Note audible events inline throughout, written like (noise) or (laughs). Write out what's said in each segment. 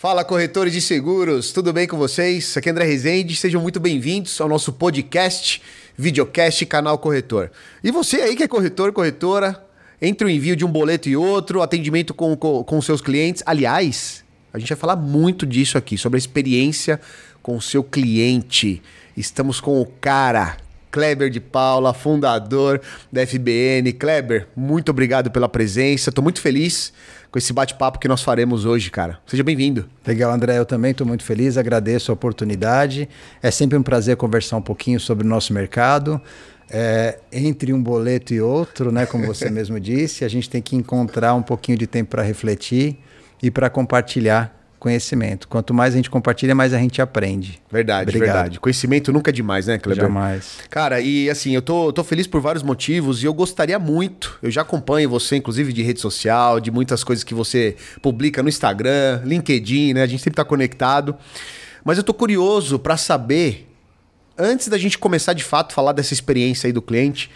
Fala, corretores de seguros, tudo bem com vocês? Aqui é André Rezende, sejam muito bem-vindos ao nosso podcast, videocast Canal Corretor. E você aí que é corretor, corretora, entre o envio de um boleto e outro, atendimento com, com, com seus clientes. Aliás, a gente vai falar muito disso aqui, sobre a experiência com o seu cliente. Estamos com o cara, Kleber de Paula, fundador da FBN. Kleber, muito obrigado pela presença. Estou muito feliz com esse bate-papo que nós faremos hoje, cara. Seja bem-vindo. Legal, André. Eu também estou muito feliz, agradeço a oportunidade. É sempre um prazer conversar um pouquinho sobre o nosso mercado. É, entre um boleto e outro, né, como você (laughs) mesmo disse, a gente tem que encontrar um pouquinho de tempo para refletir e para compartilhar conhecimento. Quanto mais a gente compartilha, mais a gente aprende. Verdade, Obrigado. verdade. Conhecimento nunca é demais, né, Kleber? Jamais. Cara, e assim, eu tô, tô feliz por vários motivos e eu gostaria muito, eu já acompanho você, inclusive, de rede social, de muitas coisas que você publica no Instagram, LinkedIn, né? A gente sempre tá conectado. Mas eu tô curioso para saber, antes da gente começar de fato a falar dessa experiência aí do cliente,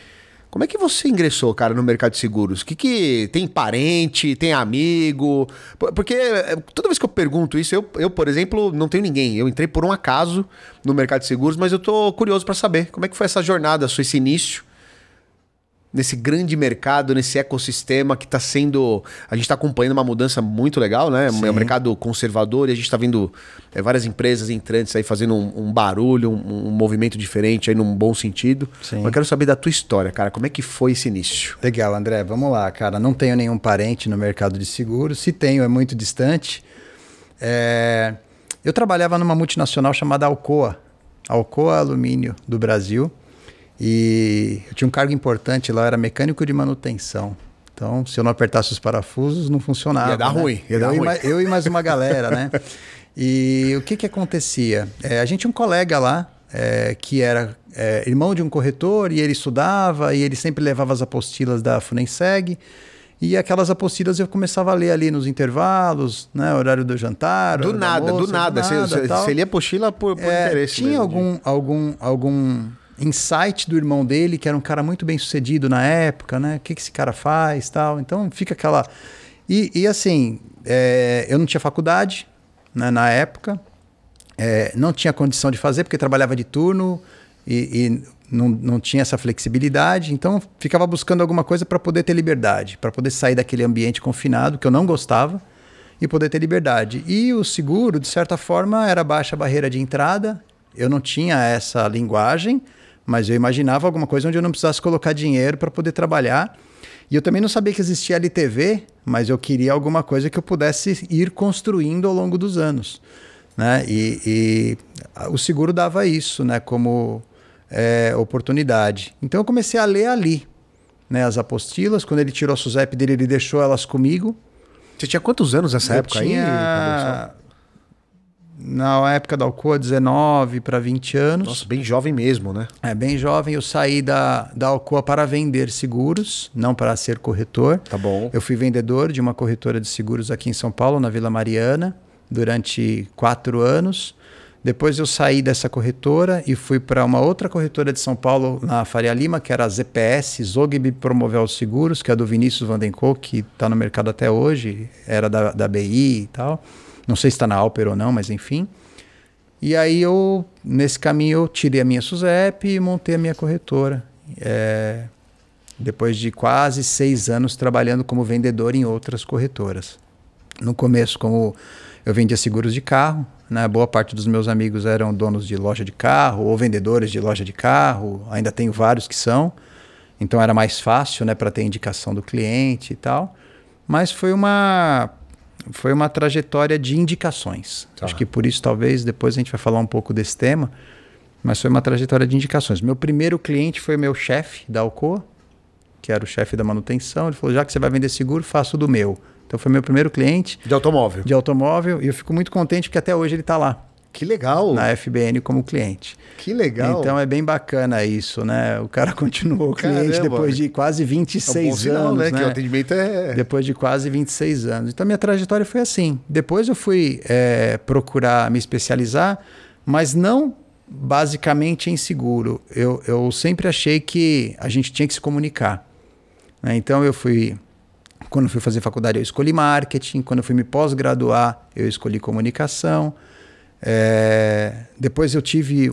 como é que você ingressou, cara, no mercado de seguros? Que que tem parente, tem amigo? Porque eh, toda vez que eu pergunto isso, eu, eu por exemplo, não tenho ninguém. Eu entrei por um acaso no mercado de seguros, mas eu tô curioso para saber como é que foi essa jornada, esse início nesse grande mercado, nesse ecossistema que está sendo. A gente está acompanhando uma mudança muito legal, né? Sim. É um mercado conservador e a gente está vendo é, várias empresas entrantes aí fazendo um, um barulho, um, um, movimento diferente aí num bom sentido. Sim. Mas eu quero saber da tua história, cara. Como é que foi esse início? Legal, André. Vamos lá, cara. Não tenho nenhum parente no mercado de seguros. Se tenho, é muito distante. É... Eu trabalhava numa multinacional chamada Alcoa. Alcoa Alumínio do Brasil. E eu tinha um cargo importante lá, era mecânico de manutenção. Então, se eu não apertasse os parafusos, não funcionava. Ia dar né? ruim. Ia eu, dar e ruim. Mais, eu e mais uma galera, né? E o que que acontecia? É, a gente tinha um colega lá, é, que era é, irmão de um corretor, e ele estudava, e ele sempre levava as apostilas da Funenseg. E aquelas apostilas eu começava a ler ali nos intervalos, né? Horário do jantar. Do nada, moça, do nada. Do nada você, você lia apostila por, por é, interesse. Tinha mesmo, algum, algum, algum insight do irmão dele, que era um cara muito bem sucedido na época, né? O que, que esse cara faz tal. Então fica aquela. E, e assim, é, eu não tinha faculdade né, na época, é, não tinha condição de fazer, porque trabalhava de turno e, e não, não tinha essa flexibilidade, então ficava buscando alguma coisa para poder ter liberdade, para poder sair daquele ambiente confinado, que eu não gostava, e poder ter liberdade. E o seguro, de certa forma, era baixa barreira de entrada, eu não tinha essa linguagem mas eu imaginava alguma coisa onde eu não precisasse colocar dinheiro para poder trabalhar. E eu também não sabia que existia LTV, mas eu queria alguma coisa que eu pudesse ir construindo ao longo dos anos. Né? E, e o seguro dava isso né? como é, oportunidade. Então eu comecei a ler ali né? as apostilas. Quando ele tirou a SUSEP dele, ele deixou elas comigo. Você tinha quantos anos nessa eu época tinha... aí? Na época da Alcoa, 19 para 20 anos. Nossa, bem jovem mesmo, né? É, bem jovem. Eu saí da, da Alcoa para vender seguros, não para ser corretor. Tá bom. Eu fui vendedor de uma corretora de seguros aqui em São Paulo, na Vila Mariana, durante quatro anos. Depois eu saí dessa corretora e fui para uma outra corretora de São Paulo, na Faria Lima, que era a ZPS, Zogby Promovel Seguros, que é a do Vinícius Vandencoe, que está no mercado até hoje, era da, da BI e tal. Não sei se está na Alper ou não, mas enfim. E aí eu, nesse caminho, eu tirei a minha SUSEP e montei a minha corretora. É, depois de quase seis anos trabalhando como vendedor em outras corretoras. No começo, como eu vendia seguros de carro, né? boa parte dos meus amigos eram donos de loja de carro ou vendedores de loja de carro, ainda tenho vários que são, então era mais fácil né, para ter indicação do cliente e tal. Mas foi uma foi uma trajetória de indicações. Tá. Acho que por isso, talvez, depois a gente vai falar um pouco desse tema, mas foi uma trajetória de indicações. Meu primeiro cliente foi meu chefe da Alcoa, que era o chefe da manutenção. Ele falou: já que você vai vender seguro, faço do meu. Então foi meu primeiro cliente. De automóvel. De automóvel. E eu fico muito contente porque até hoje ele está lá. Que legal. Na FBN como cliente. Que legal. Então é bem bacana isso, né? O cara (laughs) continuou cliente Caramba. depois de quase 26 é um bom sinal, anos. Né? né? Que o atendimento é. Depois de quase 26 anos. Então minha trajetória foi assim. Depois eu fui é, procurar me especializar, mas não basicamente em seguro. Eu, eu sempre achei que a gente tinha que se comunicar. Né? Então eu fui Quando fui fazer faculdade, eu escolhi marketing. Quando fui me pós-graduar, eu escolhi comunicação. É, depois eu tive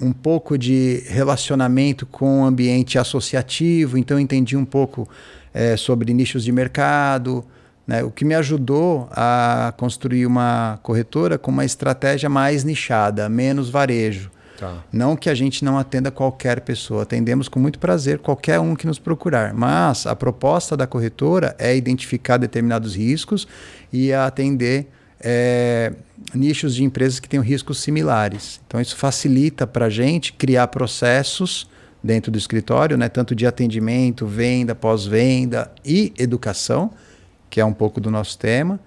um pouco de relacionamento com o ambiente associativo, então entendi um pouco é, sobre nichos de mercado, né, o que me ajudou a construir uma corretora com uma estratégia mais nichada, menos varejo. Tá. Não que a gente não atenda qualquer pessoa, atendemos com muito prazer qualquer um que nos procurar. Mas a proposta da corretora é identificar determinados riscos e atender é, nichos de empresas que tenham riscos similares. Então isso facilita para a gente criar processos dentro do escritório, né, tanto de atendimento, venda, pós-venda e educação, que é um pouco do nosso tema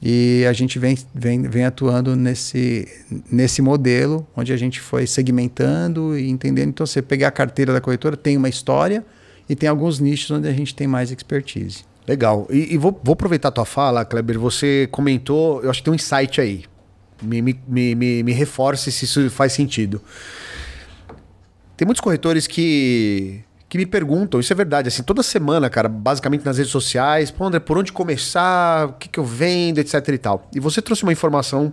e a gente vem, vem, vem atuando nesse, nesse modelo, onde a gente foi segmentando e entendendo. Então, você pegar a carteira da corretora, tem uma história e tem alguns nichos onde a gente tem mais expertise. Legal. E, e vou, vou, aproveitar a tua fala, Kleber. Você comentou, eu acho que tem um insight aí. Me, me, me, me reforce se isso faz sentido. Tem muitos corretores que que me perguntam, isso é verdade, assim, toda semana, cara, basicamente nas redes sociais, pô, André, por onde começar, o que, que eu vendo, etc e tal. E você trouxe uma informação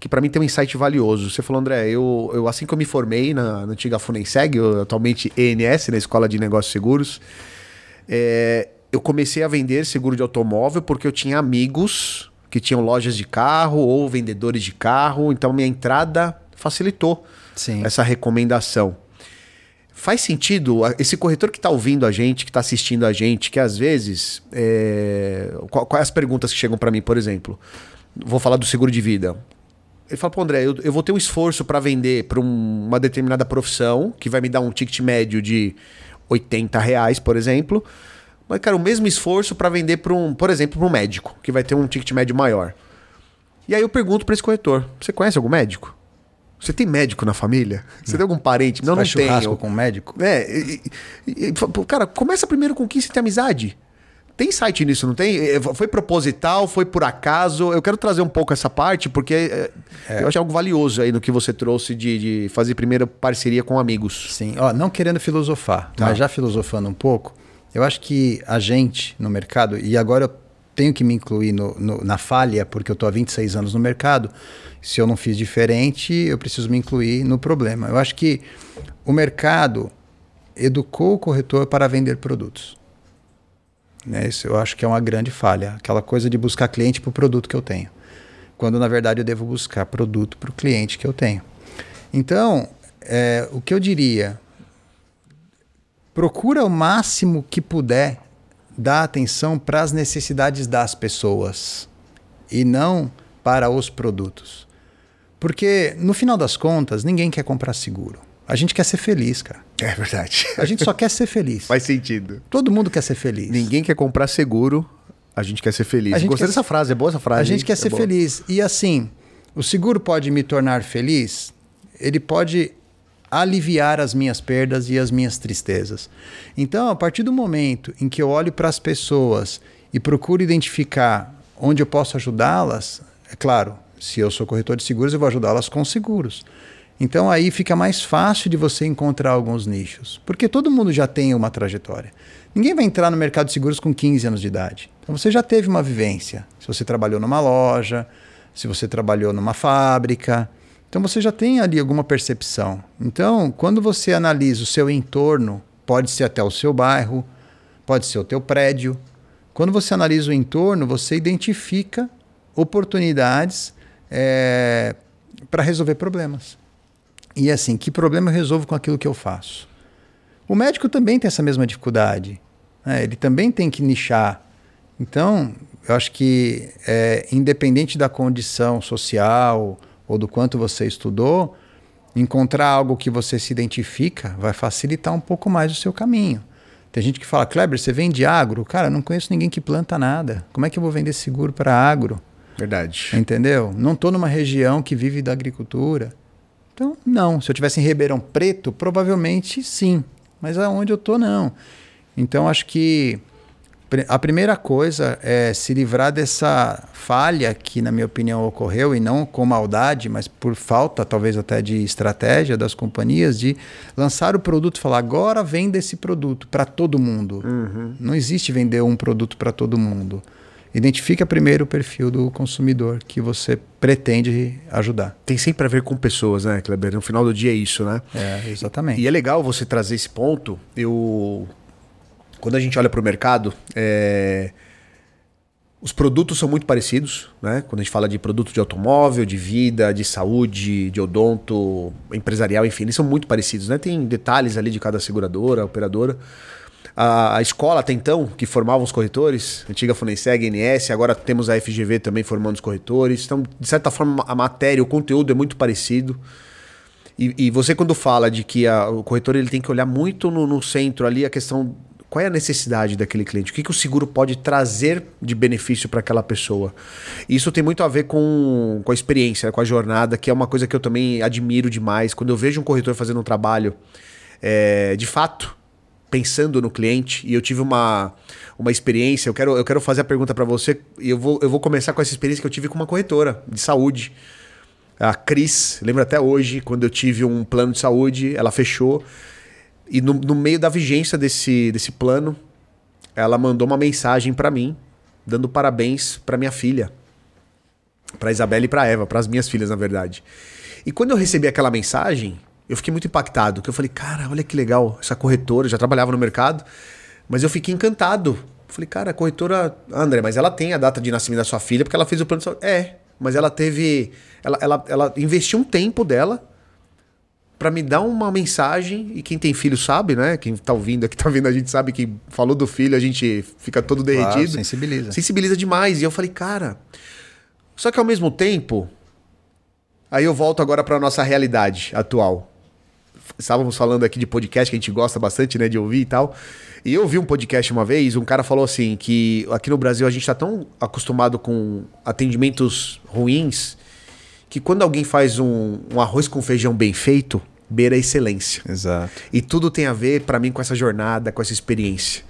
que para mim tem um insight valioso. Você falou, André, eu, eu assim que eu me formei na, na antiga Funenseg, atualmente ENS, na Escola de Negócios Seguros, é, eu comecei a vender seguro de automóvel porque eu tinha amigos que tinham lojas de carro ou vendedores de carro, então minha entrada facilitou Sim. essa recomendação. Faz sentido esse corretor que está ouvindo a gente, que está assistindo a gente, que às vezes. É... Quais as perguntas que chegam para mim, por exemplo? Vou falar do seguro de vida. Ele fala, pô, André, eu, eu vou ter um esforço para vender para um, uma determinada profissão, que vai me dar um ticket médio de 80 reais, por exemplo. Mas, cara, o mesmo esforço para vender para um, por exemplo, para um médico, que vai ter um ticket médio maior. E aí eu pergunto para esse corretor: você conhece algum médico? Você tem médico na família? Você não. tem algum parente? Você não, não tem. churrasco com médico? É. E, e, e, cara, começa primeiro com quem você tem amizade. Tem site nisso, não tem? É, foi proposital, foi por acaso? Eu quero trazer um pouco essa parte, porque é, é. eu acho algo valioso aí no que você trouxe de, de fazer primeira parceria com amigos. Sim, ó, não querendo filosofar, tá. mas já filosofando um pouco, eu acho que a gente no mercado, e agora eu tenho que me incluir no, no, na falha, porque eu estou há 26 anos no mercado, se eu não fiz diferente, eu preciso me incluir no problema. Eu acho que o mercado educou o corretor para vender produtos. Né? Isso eu acho que é uma grande falha. Aquela coisa de buscar cliente para o produto que eu tenho. Quando, na verdade, eu devo buscar produto para o cliente que eu tenho. Então, é, o que eu diria, procura o máximo que puder dar atenção para as necessidades das pessoas e não para os produtos. Porque, no final das contas, ninguém quer comprar seguro. A gente quer ser feliz, cara. É verdade. A gente só quer ser feliz. (laughs) Faz sentido. Todo mundo quer ser feliz. Ninguém quer comprar seguro, a gente quer ser feliz. Gostei dessa frase, é boa essa frase. A gente quer é ser boa. feliz. E assim, o seguro pode me tornar feliz, ele pode aliviar as minhas perdas e as minhas tristezas. Então, a partir do momento em que eu olho para as pessoas e procuro identificar onde eu posso ajudá-las, é claro, se eu sou corretor de seguros, eu vou ajudá-las com seguros. Então aí fica mais fácil de você encontrar alguns nichos, porque todo mundo já tem uma trajetória. Ninguém vai entrar no mercado de seguros com 15 anos de idade. Então você já teve uma vivência. Se você trabalhou numa loja, se você trabalhou numa fábrica, então você já tem ali alguma percepção. Então, quando você analisa o seu entorno, pode ser até o seu bairro, pode ser o teu prédio. Quando você analisa o entorno, você identifica oportunidades é, para resolver problemas. E assim, que problema eu resolvo com aquilo que eu faço? O médico também tem essa mesma dificuldade. Né? Ele também tem que nichar. Então, eu acho que, é, independente da condição social ou do quanto você estudou, encontrar algo que você se identifica vai facilitar um pouco mais o seu caminho. Tem gente que fala, Kleber, você vende agro? Cara, não conheço ninguém que planta nada. Como é que eu vou vender seguro para agro? Verdade. Entendeu? Não estou numa região que vive da agricultura. Então, não. Se eu tivesse em Ribeirão Preto, provavelmente sim. Mas aonde eu estou, não. Então, acho que A primeira coisa é se livrar dessa falha que, na minha opinião, ocorreu, e não com maldade, mas por falta, talvez até de estratégia das companhias, de lançar o produto e falar: agora venda esse produto para todo mundo. Uhum. Não existe vender um produto para todo mundo. Identifica primeiro o perfil do consumidor que você pretende ajudar. Tem sempre a ver com pessoas, né, Kleber? No final do dia é isso, né? É, exatamente. E é legal você trazer esse ponto. Eu quando a gente olha para o mercado, é... os produtos são muito parecidos, né? Quando a gente fala de produto de automóvel, de vida, de saúde, de odonto, empresarial, enfim, eles são muito parecidos, né? Tem detalhes ali de cada seguradora, operadora. A, a escola até então, que formava os corretores, antiga Funenseg, NS, agora temos a FGV também formando os corretores. Então, de certa forma, a matéria, o conteúdo é muito parecido. E, e você quando fala de que a, o corretor ele tem que olhar muito no, no centro ali a questão qual é a necessidade daquele cliente? O que, que o seguro pode trazer de benefício para aquela pessoa? Isso tem muito a ver com, com a experiência, com a jornada, que é uma coisa que eu também admiro demais. Quando eu vejo um corretor fazendo um trabalho é, de fato, pensando no cliente, e eu tive uma, uma experiência, eu quero, eu quero fazer a pergunta para você, e eu vou, eu vou começar com essa experiência que eu tive com uma corretora de saúde. A Cris, lembro até hoje, quando eu tive um plano de saúde, ela fechou. E no, no meio da vigência desse, desse plano, ela mandou uma mensagem para mim, dando parabéns para minha filha. Para Isabela e para Eva, para as minhas filhas, na verdade. E quando eu recebi aquela mensagem, eu fiquei muito impactado, que eu falei, cara, olha que legal, essa corretora, já trabalhava no mercado, mas eu fiquei encantado. Eu falei, cara, a corretora, André, mas ela tem a data de nascimento da sua filha porque ela fez o plano de saúde. É, mas ela teve, ela, ela, ela investiu um tempo dela para me dar uma mensagem, e quem tem filho sabe, né? Quem tá ouvindo aqui, tá vendo a gente sabe que falou do filho, a gente fica todo derretido. Claro, sensibiliza. Sensibiliza demais. E eu falei, cara. Só que ao mesmo tempo. Aí eu volto agora para nossa realidade atual. Estávamos falando aqui de podcast que a gente gosta bastante, né, de ouvir e tal. E eu ouvi um podcast uma vez, um cara falou assim que aqui no Brasil a gente está tão acostumado com atendimentos ruins que quando alguém faz um, um arroz com feijão bem feito, beira a excelência. Exato. E tudo tem a ver, para mim, com essa jornada, com essa experiência.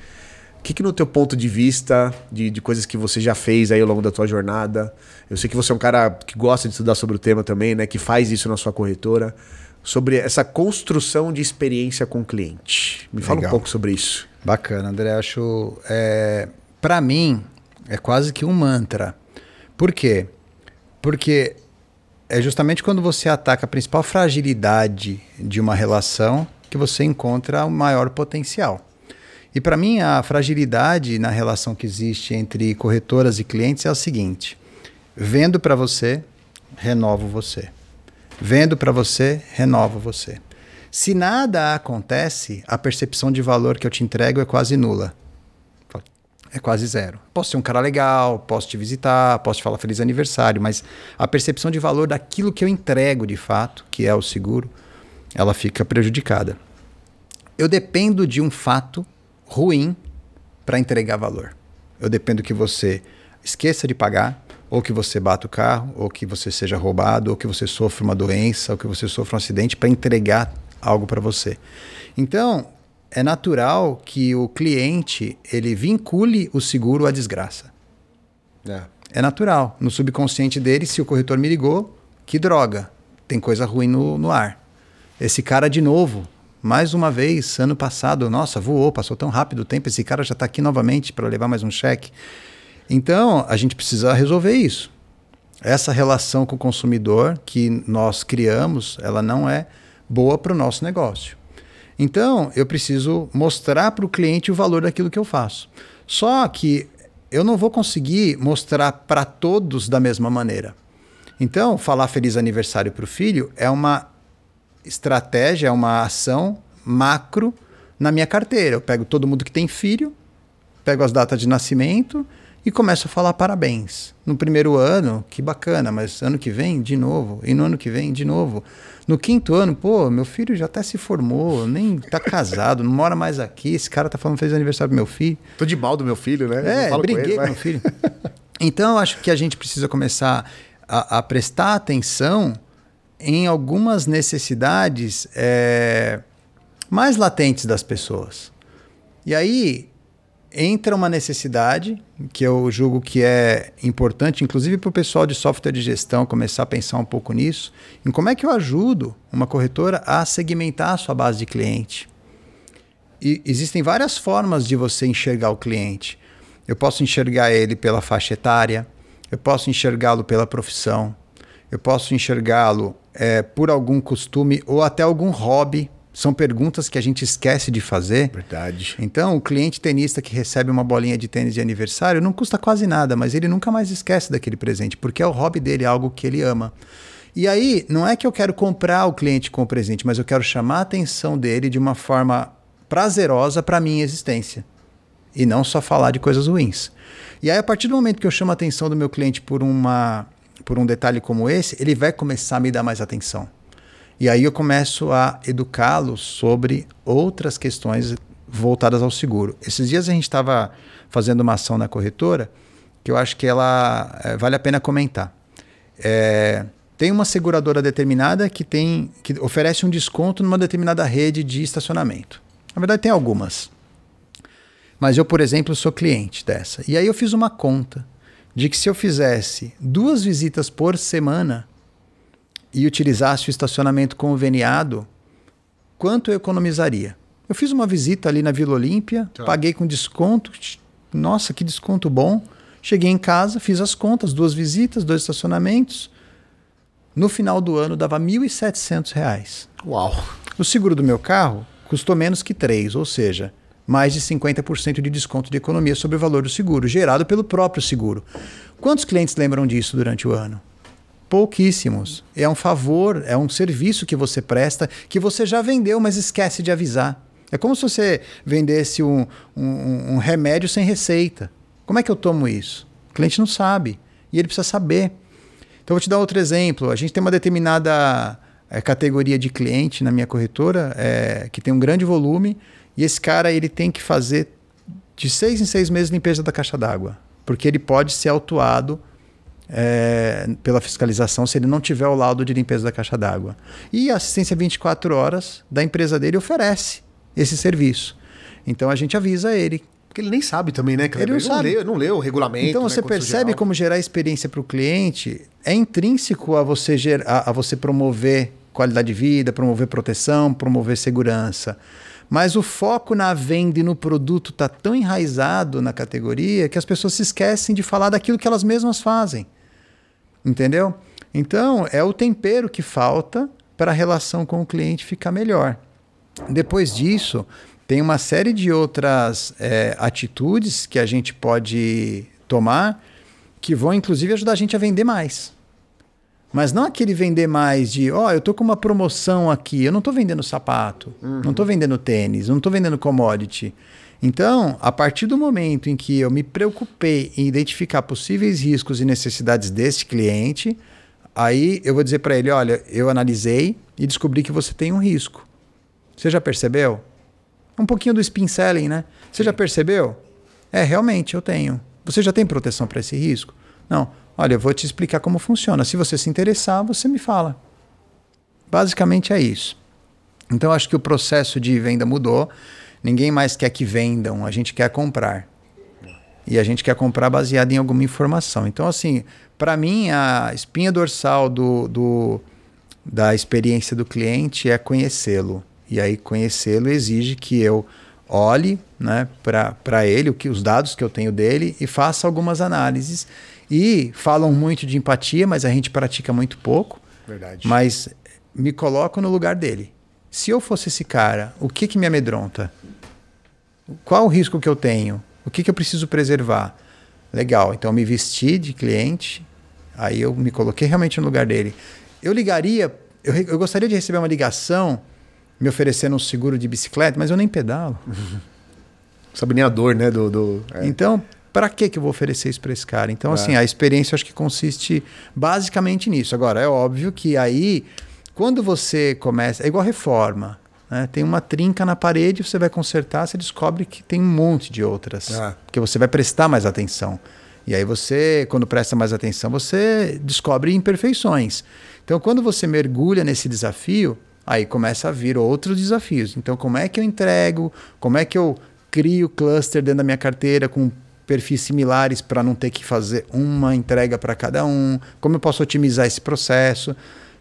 O que, que no teu ponto de vista, de, de coisas que você já fez aí ao longo da tua jornada, eu sei que você é um cara que gosta de estudar sobre o tema também, né? Que faz isso na sua corretora. Sobre essa construção de experiência com o cliente. Me fala Legal. um pouco sobre isso. Bacana, André. Acho. É, para mim, é quase que um mantra. Por quê? Porque é justamente quando você ataca a principal fragilidade de uma relação que você encontra o maior potencial. E para mim, a fragilidade na relação que existe entre corretoras e clientes é a seguinte: vendo para você, renovo você. Vendo para você, renovo você. Se nada acontece, a percepção de valor que eu te entrego é quase nula é quase zero. Posso ser um cara legal, posso te visitar, posso te falar feliz aniversário, mas a percepção de valor daquilo que eu entrego de fato, que é o seguro, ela fica prejudicada. Eu dependo de um fato ruim para entregar valor. Eu dependo que você esqueça de pagar, ou que você bata o carro, ou que você seja roubado, ou que você sofra uma doença, ou que você sofra um acidente para entregar algo para você. Então, é natural que o cliente ele vincule o seguro à desgraça. É. é natural. No subconsciente dele, se o corretor me ligou, que droga, tem coisa ruim no, no ar. Esse cara de novo, mais uma vez, ano passado, nossa, voou, passou tão rápido o tempo, esse cara já está aqui novamente para levar mais um cheque. Então, a gente precisa resolver isso. Essa relação com o consumidor que nós criamos, ela não é boa para o nosso negócio. Então, eu preciso mostrar para o cliente o valor daquilo que eu faço. Só que eu não vou conseguir mostrar para todos da mesma maneira. Então, falar feliz aniversário para o filho é uma estratégia, é uma ação macro na minha carteira. Eu pego todo mundo que tem filho, pego as datas de nascimento e começo a falar parabéns. No primeiro ano, que bacana, mas ano que vem, de novo. E no ano que vem, de novo. No quinto ano, pô, meu filho já até se formou, nem tá casado, não mora mais aqui. Esse cara tá falando fez aniversário do meu filho. Tô de mal do meu filho, né? É, briguei com, ele, com meu filho. Então, eu acho que a gente precisa começar a, a prestar atenção em algumas necessidades é, mais latentes das pessoas. E aí, entra uma necessidade que eu julgo que é importante, inclusive para o pessoal de software de gestão começar a pensar um pouco nisso, em como é que eu ajudo uma corretora a segmentar a sua base de cliente. E existem várias formas de você enxergar o cliente. Eu posso enxergar ele pela faixa etária, eu posso enxergá-lo pela profissão, eu posso enxergá-lo é, por algum costume ou até algum hobby são perguntas que a gente esquece de fazer. Verdade. Então, o cliente tenista que recebe uma bolinha de tênis de aniversário não custa quase nada, mas ele nunca mais esquece daquele presente, porque é o hobby dele, é algo que ele ama. E aí, não é que eu quero comprar o cliente com o presente, mas eu quero chamar a atenção dele de uma forma prazerosa para a minha existência. E não só falar de coisas ruins. E aí, a partir do momento que eu chamo a atenção do meu cliente por, uma, por um detalhe como esse, ele vai começar a me dar mais atenção. E aí eu começo a educá-los sobre outras questões voltadas ao seguro. Esses dias a gente estava fazendo uma ação na corretora que eu acho que ela é, vale a pena comentar. É, tem uma seguradora determinada que tem que oferece um desconto numa determinada rede de estacionamento. Na verdade tem algumas. Mas eu, por exemplo, sou cliente dessa. E aí eu fiz uma conta de que se eu fizesse duas visitas por semana, e utilizasse o estacionamento conveniado, quanto eu economizaria? Eu fiz uma visita ali na Vila Olímpia, tá. paguei com desconto. Nossa, que desconto bom. Cheguei em casa, fiz as contas, duas visitas, dois estacionamentos. No final do ano dava R$ 1.700. Uau! O seguro do meu carro custou menos que 3, ou seja, mais de 50% de desconto de economia sobre o valor do seguro, gerado pelo próprio seguro. Quantos clientes lembram disso durante o ano? Pouquíssimos. É um favor, é um serviço que você presta, que você já vendeu, mas esquece de avisar. É como se você vendesse um, um, um remédio sem receita. Como é que eu tomo isso? O cliente não sabe. E ele precisa saber. Então, vou te dar outro exemplo. A gente tem uma determinada é, categoria de cliente na minha corretora é, que tem um grande volume e esse cara ele tem que fazer de seis em seis meses limpeza da caixa d'água, porque ele pode ser autuado é, pela fiscalização se ele não tiver o laudo de limpeza da caixa d'água. E a assistência 24 horas da empresa dele oferece esse serviço. Então a gente avisa ele. Porque ele nem sabe também, né? Ele não, ele não Lê, não lê o regulamento. Então né, você percebe como gerar experiência para o cliente é intrínseco a você, gerar, a, a você promover qualidade de vida, promover proteção, promover segurança. Mas o foco na venda e no produto está tão enraizado na categoria que as pessoas se esquecem de falar daquilo que elas mesmas fazem. Entendeu? Então, é o tempero que falta para a relação com o cliente ficar melhor. Depois disso, tem uma série de outras é, atitudes que a gente pode tomar que vão, inclusive, ajudar a gente a vender mais. Mas não aquele vender mais de, ó, oh, eu tô com uma promoção aqui, eu não tô vendendo sapato, uhum. não tô vendendo tênis, não tô vendendo commodity. Então, a partir do momento em que eu me preocupei em identificar possíveis riscos e necessidades desse cliente, aí eu vou dizer para ele: olha, eu analisei e descobri que você tem um risco. Você já percebeu? Um pouquinho do spin selling, né? Você já percebeu? É, realmente eu tenho. Você já tem proteção para esse risco? Não. Olha, eu vou te explicar como funciona. Se você se interessar, você me fala. Basicamente é isso. Então, acho que o processo de venda mudou. Ninguém mais quer que vendam, a gente quer comprar. E a gente quer comprar baseado em alguma informação. Então, assim, para mim, a espinha dorsal do, do, da experiência do cliente é conhecê-lo. E aí, conhecê-lo exige que eu olhe né, para ele, o que, os dados que eu tenho dele e faça algumas análises. E falam muito de empatia, mas a gente pratica muito pouco. Verdade. Mas me coloco no lugar dele. Se eu fosse esse cara, o que, que me amedronta? Qual o risco que eu tenho? O que, que eu preciso preservar? Legal, então eu me vesti de cliente, aí eu me coloquei realmente no lugar dele. Eu ligaria, eu, eu gostaria de receber uma ligação me oferecendo um seguro de bicicleta, mas eu nem pedalo. (laughs) Sabe nem a dor, né? Do, do é. Então, para que que eu vou oferecer isso para esse cara? Então, é. assim, a experiência acho que consiste basicamente nisso. Agora, é óbvio que aí, quando você começa, é igual reforma. Né? Tem uma trinca na parede, você vai consertar, você descobre que tem um monte de outras. Ah. Porque você vai prestar mais atenção. E aí você, quando presta mais atenção, você descobre imperfeições. Então, quando você mergulha nesse desafio, aí começa a vir outros desafios. Então, como é que eu entrego? Como é que eu crio cluster dentro da minha carteira com perfis similares para não ter que fazer uma entrega para cada um, como eu posso otimizar esse processo.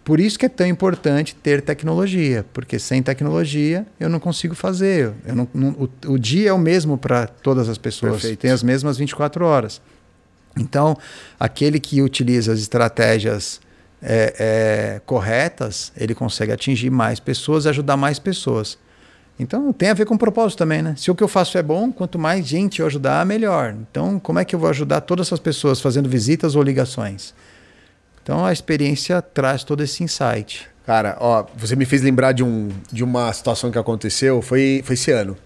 Por isso que é tão importante ter tecnologia, porque sem tecnologia eu não consigo fazer. Eu não, não, o, o, dia é o mesmo para todas as pessoas, Perfeito. tem as mesmas 24 horas. Então, aquele que utiliza as estratégias é, é, corretas, ele consegue atingir mais pessoas e ajudar mais pessoas. Então tem a ver com propósito também, né? Se o que eu faço é bom, quanto mais gente eu ajudar, melhor. Então, como é que eu vou ajudar todas essas pessoas fazendo visitas ou ligações? Então a experiência traz todo esse insight. Cara, ó, você me fez lembrar de, um, de uma situação que aconteceu, foi, foi esse ano,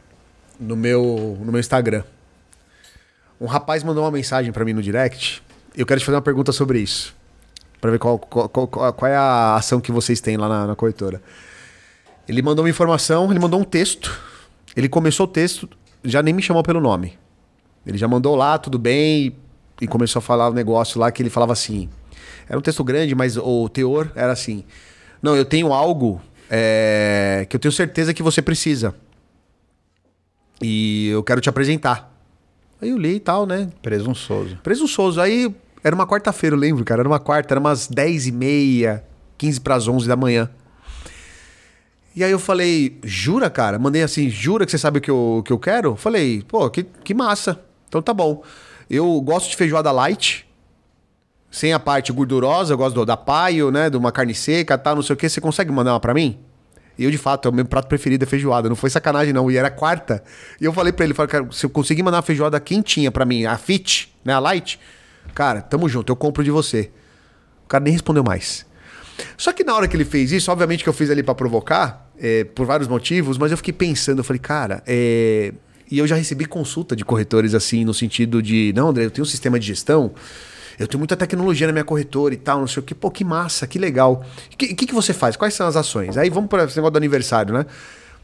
no meu, no meu Instagram. Um rapaz mandou uma mensagem para mim no direct. Eu quero te fazer uma pergunta sobre isso. para ver qual, qual, qual, qual, é a ação que vocês têm lá na, na corretora. Ele mandou uma informação, ele mandou um texto. Ele começou o texto, já nem me chamou pelo nome. Ele já mandou lá, tudo bem, e, começou a falar um negócio lá que ele falava assim. Era um texto grande, mas o teor era assim: Não, eu tenho algo é, que eu tenho certeza que você precisa. E eu quero te apresentar. Aí eu li e tal, né? Presunçoso. Presunçoso. Aí era uma quarta-feira, eu lembro, cara. Era uma quarta, era umas 10 e meia, 15 para as 11 da manhã. E aí eu falei, jura, cara? Mandei assim, jura que você sabe o que eu, que eu quero? Falei, pô, que, que massa. Então tá bom. Eu gosto de feijoada light, sem a parte gordurosa, eu gosto do, da paio, né? De uma carne seca, tal, não sei o que. Você consegue mandar uma pra mim? E eu, de fato, é o meu prato preferido é feijoada. Não foi sacanagem, não. E era quarta. E eu falei pra ele, falei, cara, se eu conseguir mandar uma feijoada quentinha pra mim, a fit, né? A light, cara, tamo junto, eu compro de você. O cara nem respondeu mais. Só que na hora que ele fez isso, obviamente que eu fiz ali para provocar, é, por vários motivos, mas eu fiquei pensando, eu falei, cara, é... e eu já recebi consulta de corretores assim, no sentido de, não, André, eu tenho um sistema de gestão, eu tenho muita tecnologia na minha corretora e tal, não sei o que, pô, que massa, que legal. O que, que, que, você faz? Quais são as ações? Aí vamos para esse negócio do aniversário, né?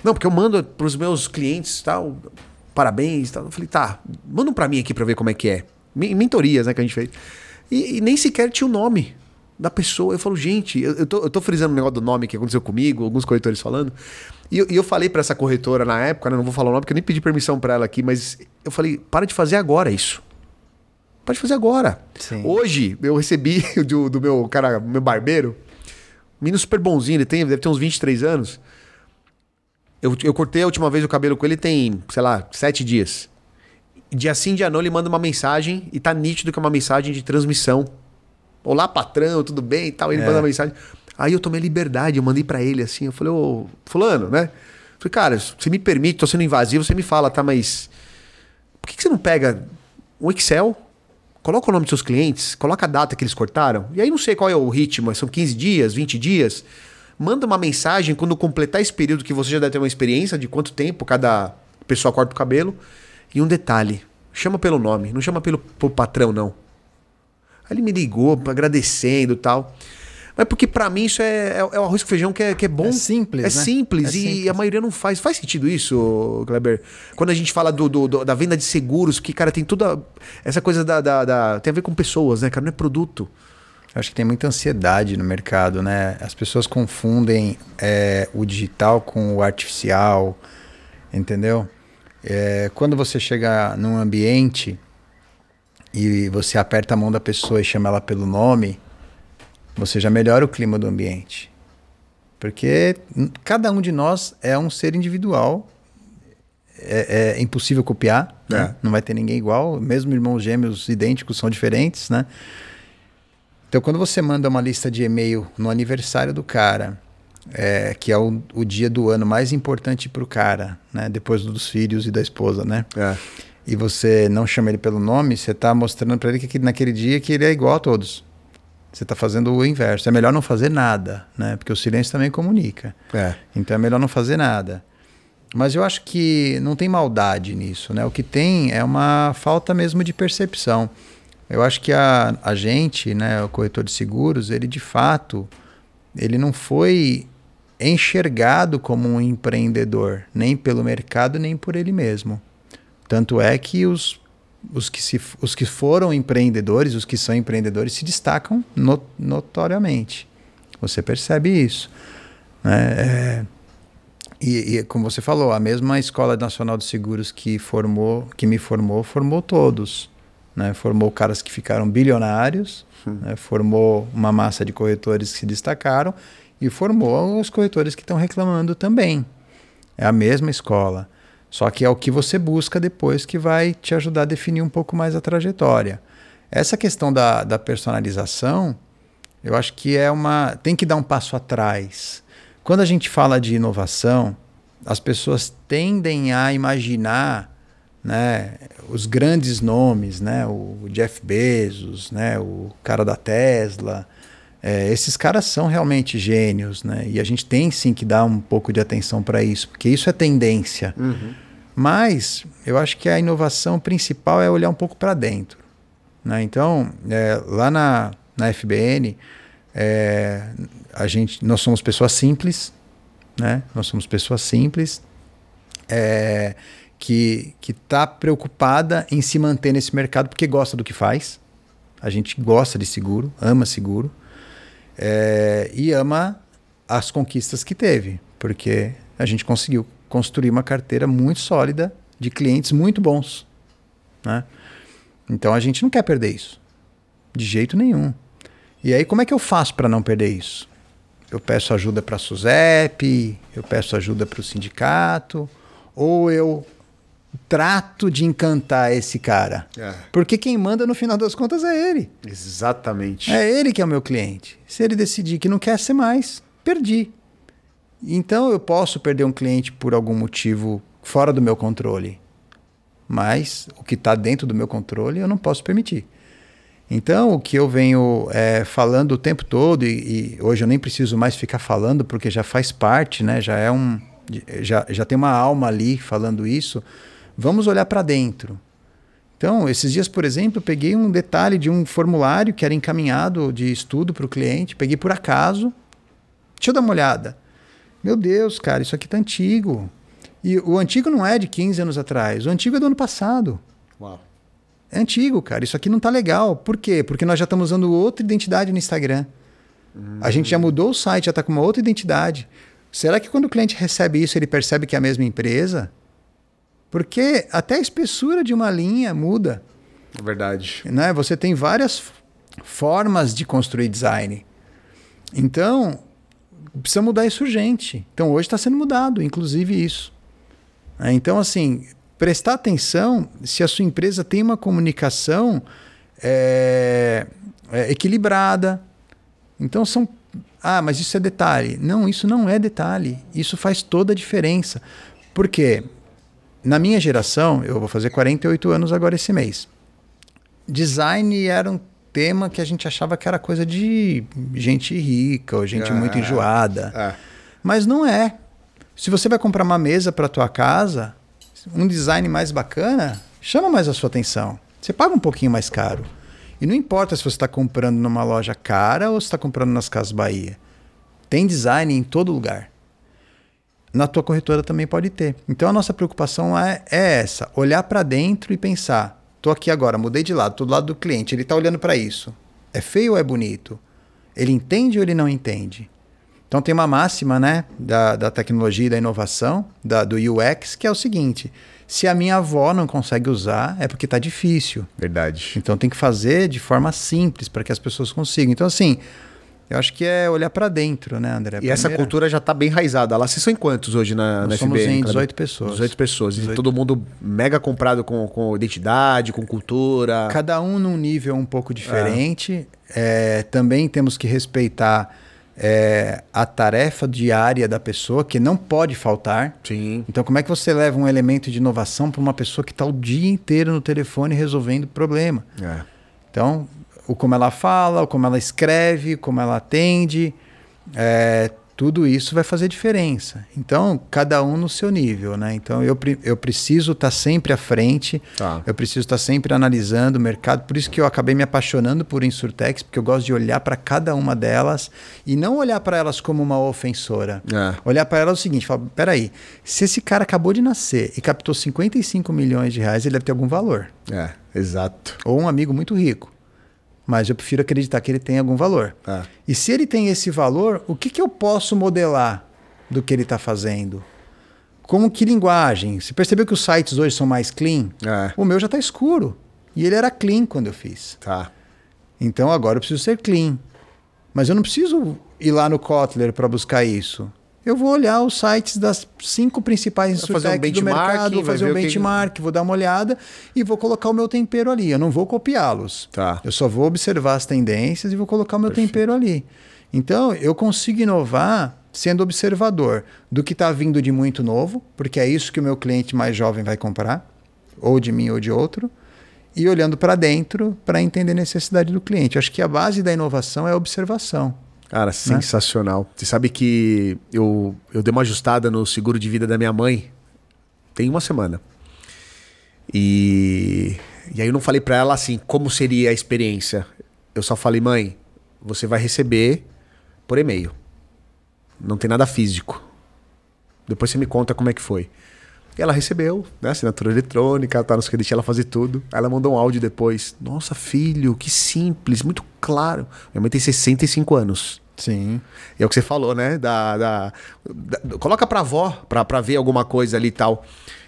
Não, porque eu mando para os meus clientes tal, parabéns tal. Eu falei, tá, manda um para mim aqui para ver como é que é. Mentorias, né, que a gente fez. E, e nem sequer tinha o um nome da pessoa. Eu falo, gente, eu, eu, tô, eu tô frisando o negócio do nome que aconteceu comigo, alguns corretores falando. E eu, e eu falei para essa corretora na época, né, não vou falar o nome porque eu nem pedi permissão para ela aqui, mas eu falei, para de fazer agora isso. Pode fazer agora. Sim. Hoje, eu recebi (laughs) do, do meu cara, meu barbeiro, um menino super bonzinho, ele tem, deve ter uns 23 anos. Eu, eu cortei a última vez o cabelo com ele tem, sei lá, sete dias. Dia sim, dia não, ele manda uma mensagem e tá nítido que é uma mensagem de transmissão Olá, patrão, tudo bem e tal. Ele é. manda mensagem. Aí eu tomei a liberdade, eu mandei para ele assim. Eu falei, ô, Fulano, né? falei, cara, você me permite, tô sendo invasivo, você me fala, tá, mas. Por que, que você não pega um Excel, coloca o nome dos seus clientes, coloca a data que eles cortaram, e aí não sei qual é o ritmo, são 15 dias, 20 dias. Manda uma mensagem quando completar esse período que você já deve ter uma experiência de quanto tempo cada pessoa corta o cabelo. E um detalhe, chama pelo nome, não chama pelo, patrão, não. Aí ele me ligou agradecendo tal. Mas porque para mim isso é, é, é, o arroz com feijão que é, que é bom. É simples. É né? simples. É e simples. a maioria não faz. Faz sentido isso, Kleber? Quando a gente fala do, do, do, da venda de seguros, que, cara, tem toda. Essa coisa da, da, da, Tem a ver com pessoas, né, cara? Não é produto. Eu acho que tem muita ansiedade no mercado, né? As pessoas confundem é, o digital com o artificial, entendeu? É, quando você chega num ambiente e você aperta a mão da pessoa e chama ela pelo nome, você já melhora o clima do ambiente. Porque cada um de nós é um ser individual. É, é impossível copiar, né? é. Né? não vai ter ninguém igual, mesmo irmãos gêmeos idênticos são diferentes, né? Então, quando você manda uma lista de e-mail no aniversário do cara, é, que é o, o, dia do ano mais importante para o cara, né? Depois dos filhos e da esposa, né? É e você não chama ele pelo nome, você está mostrando para ele que naquele dia que ele é igual a todos. Você está fazendo o inverso. É melhor não fazer nada, né? Porque o silêncio também comunica. É. Então é melhor não fazer nada. Mas eu acho que não tem maldade nisso, né? O que tem é uma falta mesmo de percepção. Eu acho que a, a gente, né, o corretor de seguros, ele de fato, ele não foi enxergado como um empreendedor, nem pelo mercado, nem por ele mesmo. Tanto é que os, os, que, se, os que foram empreendedores, os que são empreendedores, se destacam not, notoriamente. Você percebe isso. Né? É, E, e, como você falou, a mesma Escola Nacional de Seguros que formou, que me formou, formou todos. Né? Formou caras que ficaram bilionários, hum. né? formou uma massa de corretores que se destacaram e formou os corretores que estão reclamando também. É a mesma escola. Só que é o que você busca depois que vai te ajudar a definir um pouco mais a trajetória. Essa questão da, da personalização, eu acho que é uma. tem que dar um passo atrás. Quando a gente fala de inovação, as pessoas tendem a imaginar né, os grandes nomes, né, o Jeff Bezos, né, o cara da Tesla. É, esses caras são realmente gênios, né? E a gente tem sim que dar um pouco de atenção para isso, porque isso é tendência. Uhum. Mas eu acho que a inovação principal é olhar um pouco para dentro. Né? Então, é, lá na, na FBN, é, a gente, nós somos pessoas simples, né? Nós somos pessoas simples é, que está preocupada em se manter nesse mercado porque gosta do que faz. A gente gosta de seguro, ama seguro é, e ama as conquistas que teve, porque a gente conseguiu construir uma carteira muito sólida de clientes muito bons, né? Então a gente não quer perder isso, de jeito nenhum. E aí como é que eu faço para não perder isso? Eu peço ajuda para a SUSEP, eu peço ajuda para o sindicato, ou eu trato de encantar esse cara. É. Porque quem manda no final das contas é ele. Exatamente. É ele que é o meu cliente. Se ele decidir que não quer ser mais, perdi. Então eu posso perder um cliente por algum motivo fora do meu controle. Mas o que está dentro do meu controle eu não posso permitir. Então, o que eu venho é, falando o tempo todo, e, e, hoje eu nem preciso mais ficar falando, porque já faz parte, né? já é um. Já, já tem uma alma ali falando isso. Vamos olhar para dentro. Então, esses dias, por exemplo, eu peguei um detalhe de um formulário que era encaminhado de estudo para o cliente, peguei por acaso. Deixa eu dar uma olhada. Meu Deus, cara, isso aqui tá antigo. E o antigo não é de 15 anos atrás, o antigo é do ano passado. Uau. É antigo, cara. Isso aqui não tá legal. Por quê? Porque nós já estamos usando outra identidade no Instagram. Hum. A gente já mudou o site, já está com uma outra identidade. Será que quando o cliente recebe isso, ele percebe que é a mesma empresa? Porque até a espessura de uma linha muda. Verdade. Né? Você tem várias formas de construir design. Então, precisa mudar isso urgente. Então, hoje está sendo mudado, inclusive isso. Né? Então, assim, prestar atenção se a sua empresa tem uma comunicação é, é, equilibrada. Então, são. Ah, mas isso é detalhe. Não, isso não é detalhe. Isso faz toda a diferença. Por quê? na minha geração, eu vou fazer 48 anos agora esse mês. Design era um tema que a gente achava que era coisa de gente rica ou gente é, muito enjoada. É. Mas não é. Se você vai comprar uma mesa para tua casa, um design mais bacana, chama mais a sua atenção. Você paga um pouquinho mais caro. E não importa se você está comprando numa loja cara ou se está comprando nas Casas Bahia. Tem design em todo lugar na tua corretora também pode ter. Então a nossa preocupação é, é essa: olhar para dentro e pensar. Estou aqui agora, mudei de lado, estou do lado do cliente, ele está olhando para isso. É feio ou é bonito? Ele entende ou ele não entende? Então tem uma máxima né, da, da tecnologia e da inovação, da, do UX, que é o seguinte: se a minha avó não consegue usar, é porque está difícil. Verdade. Então tem que fazer de forma simples para que as pessoas consigam. Então, assim, eu acho que é olhar para dentro, né, André? E essa cultura já está bem enraizada. Lá vocês são em quantos hoje na, Nós na somos FBN? em 18 pessoas. 18 pessoas. 18. E todo mundo mega comprado com, com identidade, com cultura. Cada um num nível um pouco diferente. É. É, também temos que respeitar é, a tarefa diária da pessoa, que não pode faltar. Sim. Então, como é que você leva um elemento de inovação para uma pessoa que está o dia inteiro no telefone resolvendo problema? É. Então, o como ela fala, o como ela escreve, como ela atende, é, tudo isso vai fazer diferença. Então, cada um no seu nível, né? Então, eu, eu preciso estar tá sempre à frente, tá. eu preciso estar tá sempre analisando o mercado. Por isso que eu acabei me apaixonando por Insurtex, porque eu gosto de olhar para cada uma delas e não olhar para elas como uma ofensora. É. Olhar para elas é o seguinte, falar, peraí, se esse cara acabou de nascer e captou 55 milhões de reais, ele deve ter algum valor. É, exato. Ou um amigo muito rico mas eu prefiro acreditar que ele tem algum valor. É. E se ele tem esse valor, o que, que eu posso modelar do que ele está fazendo? Como que linguagem? Você percebeu que os sites hoje são mais clean? É. O meu já está escuro. E ele era clean quando eu fiz. Tá. Então agora eu preciso ser clean. Mas eu não preciso ir lá no Kotler para buscar isso. Eu vou olhar os sites das cinco principais fazer um insurtechs do mercado, vou fazer um o que- benchmark, vou dar uma olhada e vou colocar o meu tempero ali. Eu não vou copiá-los. Tá. Eu só vou observar as tendências e vou colocar o meu tempero ali. Então, eu consigo inovar sendo observador do que está vindo de muito novo, porque é isso que o meu cliente mais jovem vai comprar, ou de mim ou de outro, e olhando para dentro para entender a necessidade do cliente. Eu acho que a base da inovação é a observação. Cara, sensacional. Você sabe que eu, eu dei uma ajustada no seguro de vida da minha mãe tem uma semana. E, e aí eu não falei pra ela assim como seria a experiência. Eu só falei, mãe, você vai receber por e-mail. Não tem nada físico. Depois você me conta como é que foi. E ela recebeu, né? Assinatura eletrônica, tá nos créditos, ela fazer tudo. Aí ela mandou um áudio depois. Nossa, filho, que simples, muito claro. Minha mãe tem 65 anos. Sim. E é o que você falou, né? Da, da- da- coloca pra avó pra, pra ver alguma coisa ali e tal.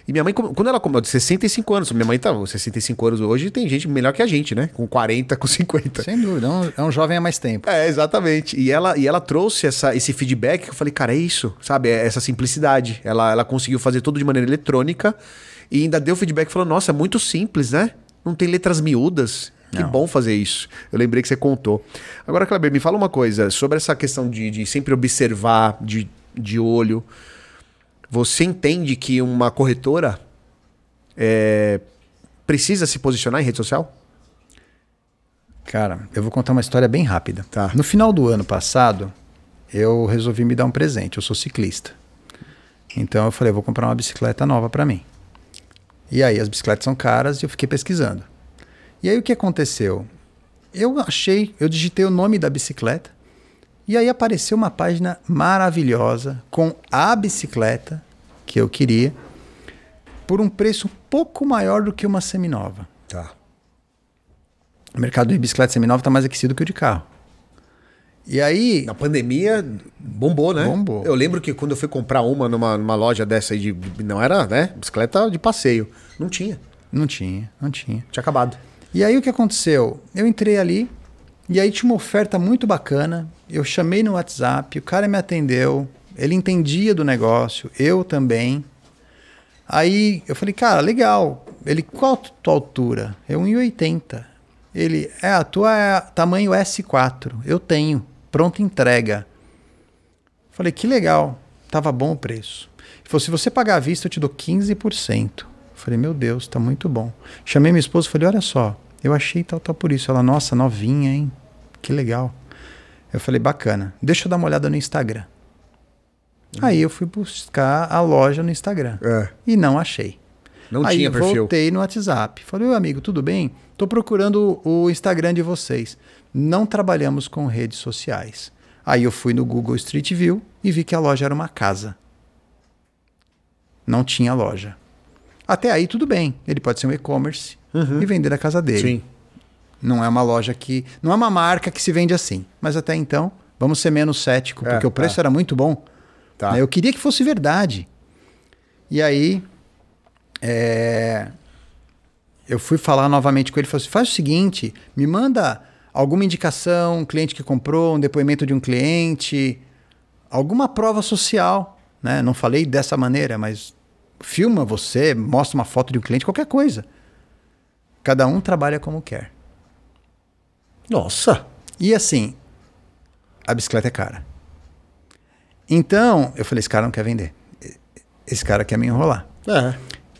E minha mãe, quando ela comeu de 65 anos, minha mãe tá 65 anos hoje, tem gente melhor que a gente, né? Com 40, com 50. Sem dúvida. É um, é um jovem há mais tempo. É, exatamente. E ela, e ela trouxe essa, esse feedback que eu falei, cara, é isso, sabe? É essa simplicidade. Ela, ela conseguiu fazer tudo de maneira eletrônica e ainda deu feedback falando, nossa, é muito simples, né? Não tem letras miúdas. Que Não. bom fazer isso. Eu lembrei que você contou. Agora, Kleber, me fala uma coisa sobre essa questão de, de sempre observar de, de olho. Você entende que uma corretora é, precisa se posicionar em rede social? Cara, eu vou contar uma história bem rápida. Tá. No final do ano passado, eu resolvi me dar um presente. Eu sou ciclista. Então eu falei, vou comprar uma bicicleta nova para mim. E aí as bicicletas são caras e eu fiquei pesquisando. E aí o que aconteceu? Eu achei, eu digitei o nome da bicicleta e aí apareceu uma página maravilhosa com a bicicleta que eu queria por um preço um pouco maior do que uma seminova. Tá. O mercado de bicicleta seminova está mais aquecido que o de carro. E aí, Na pandemia, bombou, né? Bombou. Eu lembro que quando eu fui comprar uma numa, numa loja dessa aí de. de- Não era, né? Bicicleta de passeio. Não tinha. não tinha, não tinha. Tinha acabado. E aí o que aconteceu? Eu entrei ali e aí tinha uma oferta muito bacana. Eu chamei no WhatsApp, o cara me atendeu, ele entendia do negócio, eu também. Aí eu falei, cara, legal. Ele, qual a tua altura? Eu 1,80. Ele, é, a tua é tamanho S4. Eu tenho, pronta entrega. Falei, que legal. Tava bom o preço. Ele falou, se você pagar à vista, eu te dou 15%. Falei, meu Deus, tá muito bom. Chamei minha esposa e falei, olha só, eu achei tal, tal por isso. Ela, nossa, novinha, hein? Que legal. Eu falei, bacana. Deixa eu dar uma olhada no Instagram. Aí eu fui buscar a loja no Instagram. É. E não achei. Não Aí tinha perfil. voltei no WhatsApp. Falei, amigo, tudo bem? Tô procurando o Instagram de vocês. Não trabalhamos com redes sociais. Aí eu fui no Google Street View e vi que a loja era uma casa. Não tinha loja. Até aí tudo bem. Ele pode ser um e-commerce e vender na casa dele. Sim. Não é uma loja que. Não é uma marca que se vende assim. Mas até então, vamos ser menos cético, É, porque o preço tá. era muito bom. Tá. né? Eu queria que fosse verdade. E aí. é, Eu fui falar novamente com ele. Falei assim: faz o seguinte, me manda alguma indicação, um cliente que comprou, um depoimento de um cliente, alguma prova social. Né? Não falei dessa maneira, mas filma você, mostra uma foto de um cliente, qualquer coisa. Cada um trabalha como quer. Nossa. E assim, a bicicleta é cara. Então, eu falei, esse cara não quer vender. Esse cara quer me enrolar. É.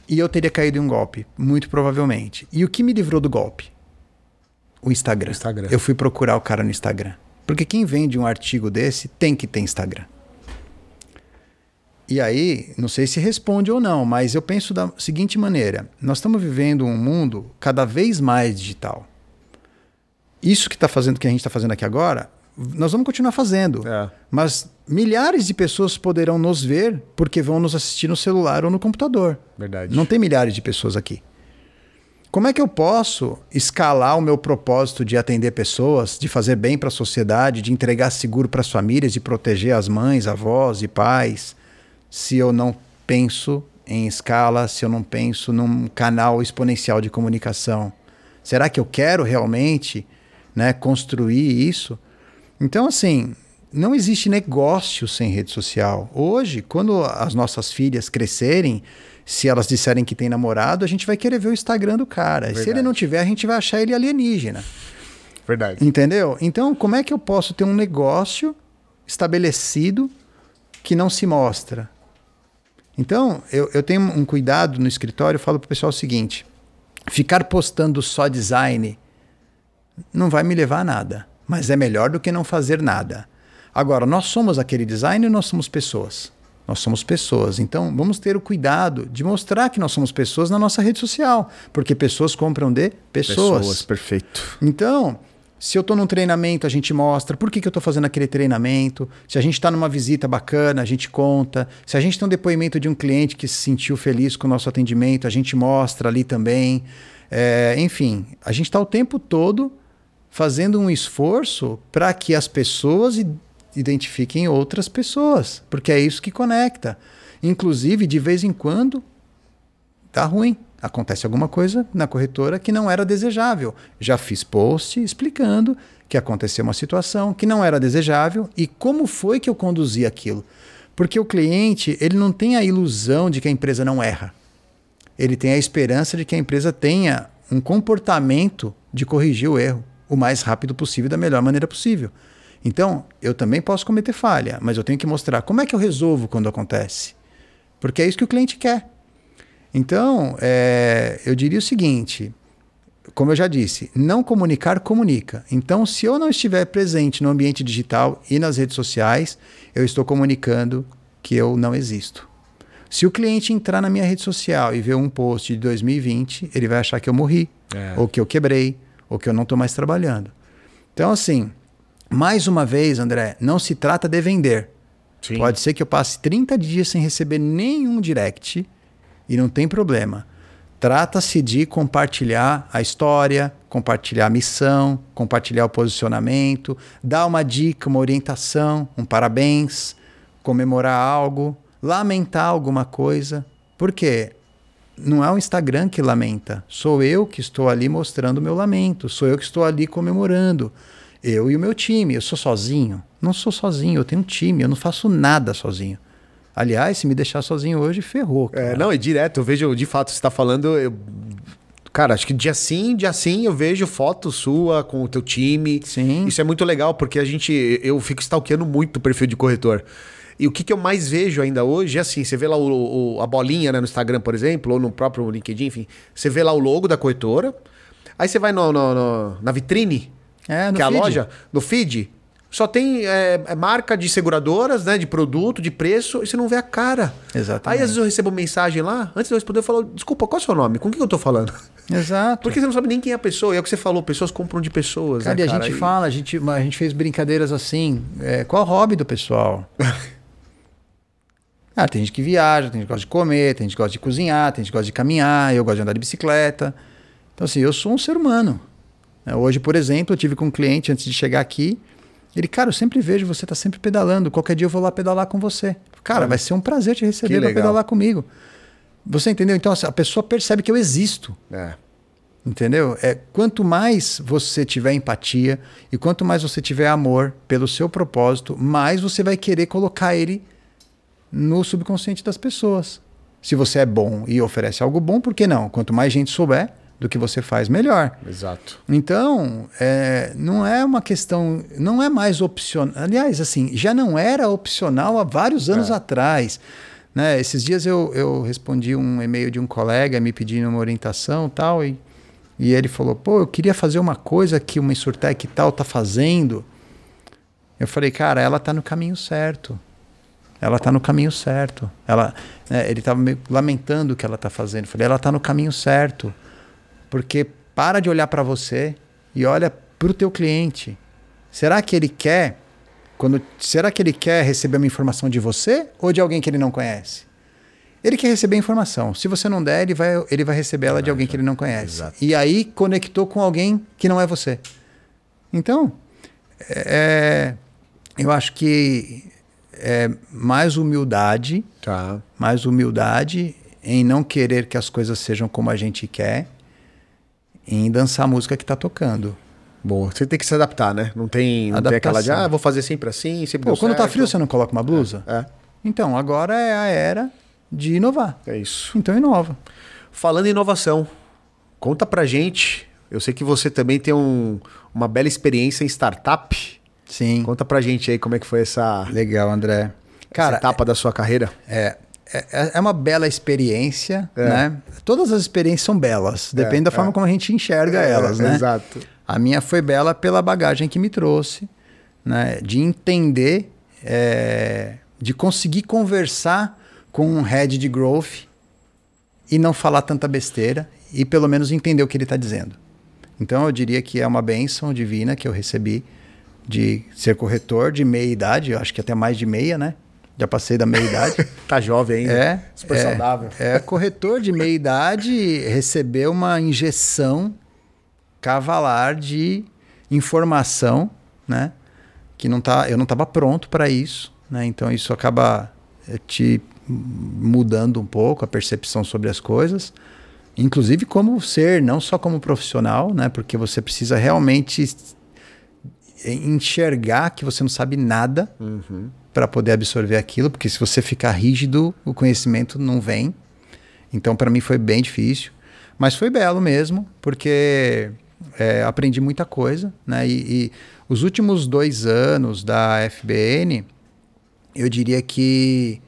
E eu teria caído em um golpe, muito provavelmente. E o que me livrou do golpe? O Instagram. O Instagram. Eu fui procurar o cara no Instagram. Porque quem vende um artigo desse tem que ter Instagram. E aí, não sei se responde ou não, mas eu penso da seguinte maneira: nós estamos vivendo um mundo cada vez mais digital. Isso que está fazendo o que a gente está fazendo aqui agora, nós vamos continuar fazendo. É. Mas milhares de pessoas poderão nos ver porque vão nos assistir no celular ou no computador. Verdade. Não tem milhares de pessoas aqui. Como é que eu posso escalar o meu propósito de atender pessoas, de fazer bem para a sociedade, de entregar seguro para as famílias, de proteger as mães, avós e pais, se eu não penso em escala, se eu não penso num canal exponencial de comunicação? Será que eu quero realmente né, construir isso? Então, assim, não existe negócio sem rede social. Hoje, quando as nossas filhas crescerem, se elas disserem que tem namorado, a gente vai querer ver o Instagram do cara. Verdade. Se ele não tiver, a gente vai achar ele alienígena. Verdade. Entendeu? Então, como é que eu posso ter um negócio estabelecido que não se mostra? Então, eu, eu tenho um cuidado no escritório, eu falo para o pessoal o seguinte: ficar postando só design não vai me levar a nada, mas é melhor do que não fazer nada. Agora, nós somos aquele design ou nós somos pessoas? Nós somos pessoas. Então, vamos ter o cuidado de mostrar que nós somos pessoas na nossa rede social, porque pessoas compram de pessoas. Pessoas, perfeito. Então, se eu estou num treinamento, a gente mostra por que, que eu estou fazendo aquele treinamento. Se a gente está numa visita bacana, a gente conta. Se a gente tem um depoimento de um cliente que se sentiu feliz com o nosso atendimento, a gente mostra ali também. É, enfim, a gente está o tempo todo fazendo um esforço para que as pessoas identifiquem outras pessoas, porque é isso que conecta. Inclusive, de vez em quando, tá ruim acontece alguma coisa na corretora que não era desejável. Já fiz post explicando que aconteceu uma situação que não era desejável e como foi que eu conduzi aquilo. Porque o cliente, ele não tem a ilusão de que a empresa não erra. Ele tem a esperança de que a empresa tenha um comportamento de corrigir o erro o mais rápido possível, da melhor maneira possível. Então, eu também posso cometer falha, mas eu tenho que mostrar como é que eu resolvo quando acontece. Porque é isso que o cliente quer. Então, é, eu diria o seguinte: como eu já disse, não comunicar comunica. Então, se eu não estiver presente no ambiente digital e nas redes sociais, eu estou comunicando que eu não existo. Se o cliente entrar na minha rede social e ver um post de 2020, ele vai achar que eu morri, é. ou que eu quebrei, ou que eu não estou mais trabalhando. Então, assim, mais uma vez, André, não se trata de vender. Sim. Pode ser que eu passe 30 dias sem receber nenhum direct e não tem problema. Trata-se de compartilhar a história, compartilhar a missão, compartilhar o posicionamento, dar uma dica, uma orientação, um parabéns, comemorar algo, lamentar alguma coisa. Por quê? Não é o Instagram que lamenta, sou eu que estou ali mostrando o meu lamento, sou eu que estou ali comemorando. Eu e o meu time, eu sou sozinho? Não sou sozinho, eu tenho um time, eu não faço nada sozinho. Aliás, se me deixar sozinho hoje, ferrou. É, não, é direto. Eu vejo, de fato, você está falando. Eu... Cara, acho que dia sim, dia sim, eu vejo foto sua com o teu time. Sim. Isso é muito legal, porque a gente. Eu fico stalkeando muito o perfil de corretor. E o que, que eu mais vejo ainda hoje é assim: você vê lá o, o, a bolinha né, no Instagram, por exemplo, ou no próprio LinkedIn, enfim. Você vê lá o logo da corretora. Aí você vai no, no, no na vitrine, é, que é a loja, no feed, só tem é, é, marca de seguradoras, né? De produto, de preço, e você não vê a cara. Exatamente. Aí às vezes eu recebo mensagem lá, antes de eu responder, eu falo, desculpa, qual é o seu nome? Com quem eu tô falando? Exato. Porque você não sabe nem quem é a pessoa. E é o que você falou, pessoas compram de pessoas. Cara, né, e a gente e... fala, a gente, a gente fez brincadeiras assim. É, qual é o hobby do pessoal? (laughs) ah, tem gente que viaja, tem gente que gosta de comer, tem gente que gosta de cozinhar, tem gente que gosta de caminhar, eu gosto de andar de bicicleta. Então, assim, eu sou um ser humano. É, hoje, por exemplo, eu tive com um cliente antes de chegar aqui. Ele, cara, eu sempre vejo você tá sempre pedalando. Qualquer dia eu vou lá pedalar com você. Cara, vai ser um prazer te receber para pedalar comigo. Você entendeu? Então assim, a pessoa percebe que eu existo. É. Entendeu? É quanto mais você tiver empatia e quanto mais você tiver amor pelo seu propósito, mais você vai querer colocar ele no subconsciente das pessoas. Se você é bom e oferece algo bom, por que não? Quanto mais gente souber, do que você faz melhor. Exato. Então, é, não é uma questão, não é mais opcional. Aliás, assim, já não era opcional há vários anos é. atrás. Né? Esses dias eu, eu respondi um e-mail de um colega me pedindo uma orientação tal, e, e ele falou: pô, eu queria fazer uma coisa que uma Insurtech tal tá fazendo. Eu falei, cara, ela tá no caminho certo. Ela tá no caminho certo. Ela, né, ele estava lamentando o que ela tá fazendo. Eu falei, ela tá no caminho certo. Porque para de olhar para você e olha para o teu cliente. Será que ele quer quando será que ele quer receber uma informação de você ou de alguém que ele não conhece? Ele quer receber informação. Se você não der, ele vai, ele vai receber ela de alguém que ele não conhece. Exato. E aí conectou com alguém que não é você. Então, é, eu acho que é mais humildade, Tá. mais humildade em não querer que as coisas sejam como a gente quer, em dançar a música que está tocando. Bom, você tem que se adaptar, né? Não tem, não tem aquela de, ah, vou fazer sempre assim, sempre Pô, quando tá certo. frio, você não coloca uma blusa? É, Então, agora é a era de inovar. é isso. Então, inova. Falando em inovação, conta pra gente. Eu sei que você também tem um- uma bela experiência em startup. Sim. Conta pra gente aí como é que foi essa, Legal, André. essa Cara, etapa da sua carreira. é, é, é uma bela experiência, né? Todas as experiências são belas, depende da forma como a gente enxerga elas, É, né? Exato. A minha foi bela pela bagagem que me trouxe, né? De entender, é, de conseguir conversar com um head de growth e não falar tanta besteira e pelo menos entender o que ele está dizendo. Então eu diria que é uma bênção divina que eu recebi de ser corretor de meia idade, eu acho que até mais de meia, né? Já passei da meia idade. (laughs) Tá jovem ainda. É. Super é, saudável. É, corretor de meia idade recebeu uma injeção cavalar de informação, né? Que não tá, eu não estava pronto para isso, né? Então isso acaba eh, te mudando um pouco a percepção sobre as coisas, inclusive como ser, não só como profissional, né? Porque você precisa realmente enxergar que você não sabe nada para poder absorver aquilo, porque se você ficar rígido, o conhecimento não vem. Então, para mim foi bem difícil, mas foi belo mesmo, porque é, aprendi muita coisa, né? E, e os últimos dois anos da FBN, eu diria que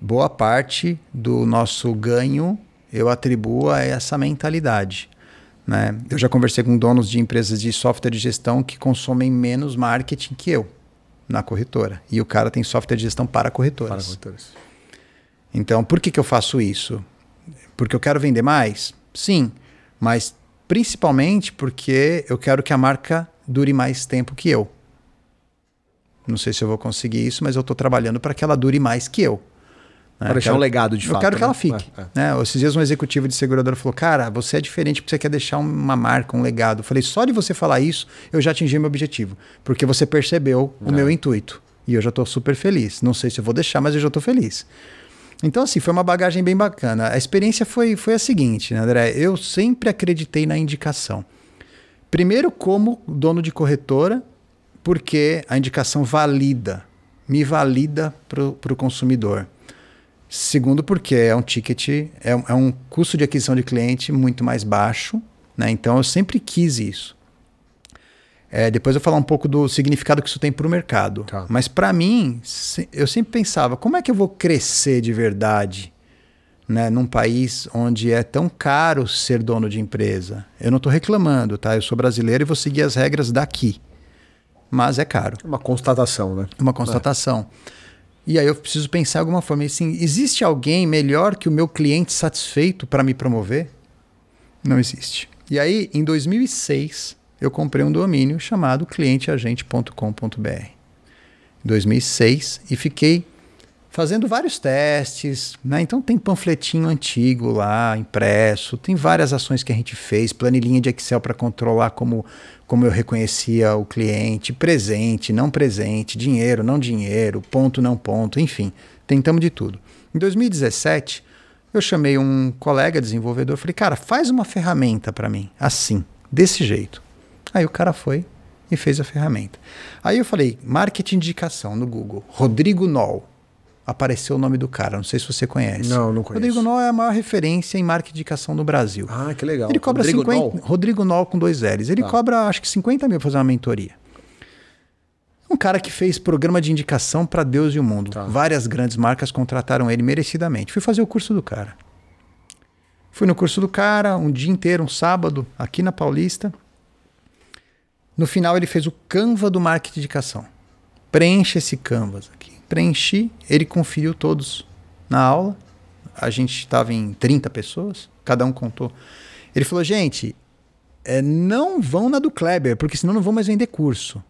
boa parte do nosso ganho eu atribuo a essa mentalidade. Né? Eu já conversei com donos de empresas de software de gestão que consomem menos marketing que eu na corretora. E o cara tem software de gestão para corretoras. Para corretores. Então, por que, que eu faço isso? Porque eu quero vender mais? Sim, mas principalmente porque eu quero que a marca dure mais tempo que eu. Não sei se eu vou conseguir isso, mas eu estou trabalhando para que ela dure mais que eu. Né? Para deixar Quero- um legado de eu fato. quero que né? ela fique. É, é. Né? Esses dias um executivo de seguradora falou: Cara, você é diferente porque você quer deixar uma marca, um legado. Eu falei: Só de você falar isso, eu já atingi meu objetivo. Porque você percebeu É. o meu intuito. E eu já estou super feliz. Não sei se eu vou deixar, mas eu já estou feliz. Então, assim, foi uma bagagem bem bacana. A experiência foi, foi a seguinte, né, André? Eu sempre acreditei na indicação. Primeiro, como dono de corretora, porque a indicação valida, me valida para o consumidor. Segundo, porque é um ticket, é, um- é um custo de aquisição de cliente muito mais baixo, né? Então eu sempre quis isso. É, depois eu vou falar um pouco do significado que isso tem para o mercado. Tá. Mas para mim, eu sempre pensava, como é que eu vou crescer de verdade né, num país onde é tão caro ser dono de empresa? Eu não estou reclamando, tá? Eu sou brasileiro e vou seguir as regras daqui. Mas é caro É Uma constatação, né? uma constatação. E aí eu preciso pensar alguma forma. Assim, existe alguém melhor que o meu cliente satisfeito para me promover? Não existe. E aí, em 2006, eu comprei um domínio chamado clienteagente.com.br. Em 2006 e fiquei fazendo vários testes, né? Então tem panfletinho antigo lá, impresso, tem várias ações que a gente fez, planilhinha de Excel para controlar como, como eu reconhecia o cliente, presente, não presente, dinheiro, não dinheiro, ponto, não ponto, enfim, tentamos de tudo. Em 2017, eu chamei um colega desenvolvedor, falei, cara, faz uma ferramenta para mim, assim, desse jeito. Aí o cara foi e fez a ferramenta. Aí eu falei, marketing de indicação no Google, Rodrigo Noll apareceu o nome do cara. Não sei se você conhece. Não, não conheço. Rodrigo Noll é a maior referência em marketing de indicação no Brasil. Ah, que legal. Ele cobra Rodrigo 50. Noll? Rodrigo Noll com dois L's. Ele Tá. cobra acho que 50 mil pra fazer uma mentoria. Um cara que fez programa de indicação para Deus e o mundo. Tá. Várias grandes marcas contrataram ele merecidamente. Fui fazer o curso do cara. Fui no curso do cara, um dia inteiro, um sábado, aqui na Paulista. No final, ele fez o Canva do marketing de indicação. Preencha esse Canvas aqui. Preenchi, ele conferiu todos na aula. A gente estava em 30 pessoas, cada um contou. Ele falou: gente, é, não vão na do Kleber, porque senão não vão mais vender curso.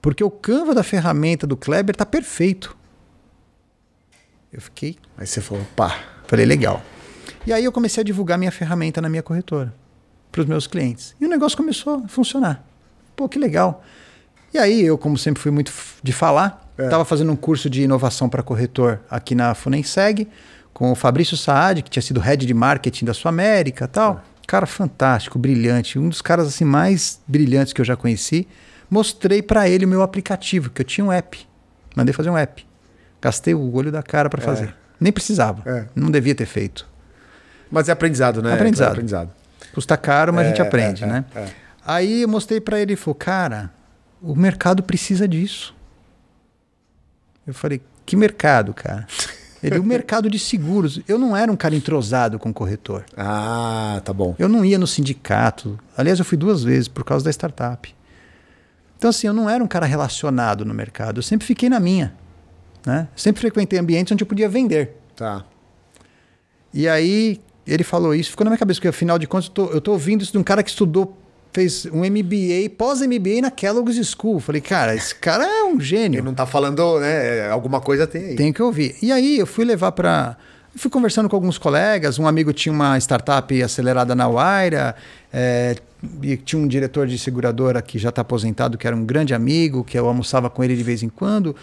Porque o Canva da ferramenta do Kleber tá perfeito. Eu fiquei Aí você falou, pá. Falei, legal. E aí eu comecei a divulgar minha ferramenta na minha corretora para os meus clientes. E o negócio começou a funcionar. Pô, que legal. E aí eu, como sempre fui muito de falar, Estava fazendo um curso de inovação para corretor aqui na Funenseg, com o Fabrício Saad, que tinha sido head de marketing da Sul América tal. Cara fantástico, brilhante, um dos caras assim mais brilhantes que eu já conheci. Mostrei para ele o meu aplicativo, que eu tinha um app. Mandei fazer um app. Gastei o olho da cara para fazer. Nem precisava. É. Não devia ter feito. Mas é aprendizado, né? Aprendizado. É aprendizado. Custa caro, mas a gente É, aprende, é, né? é, é. Aí eu mostrei para ele e falou: Cara, o mercado precisa disso. Eu falei: Que mercado, cara? (laughs) Ele, o mercado de seguros. Eu não era um cara entrosado com corretor. Ah, tá bom. Eu não ia no sindicato. Aliás, eu fui duas vezes por causa da startup. Então, assim, eu não era um cara relacionado no mercado. Eu sempre fiquei na minha. Né? Sempre frequentei ambientes onde eu podia vender. Tá. E aí ele falou isso, ficou na minha cabeça, porque afinal de contas eu tô, eu tô ouvindo isso de um cara que estudou, fez um MBA, pós-MBA na Kellogg's School. Falei, cara, esse cara é um gênio. Ele não tá falando, né? Alguma coisa tem aí. Tenho que ouvir. E aí eu fui levar para. Fui conversando com alguns colegas. Um amigo tinha uma startup acelerada na Waira. É, e tinha um diretor de seguradora que já está aposentado, que era um grande amigo, que eu almoçava com ele de vez em quando.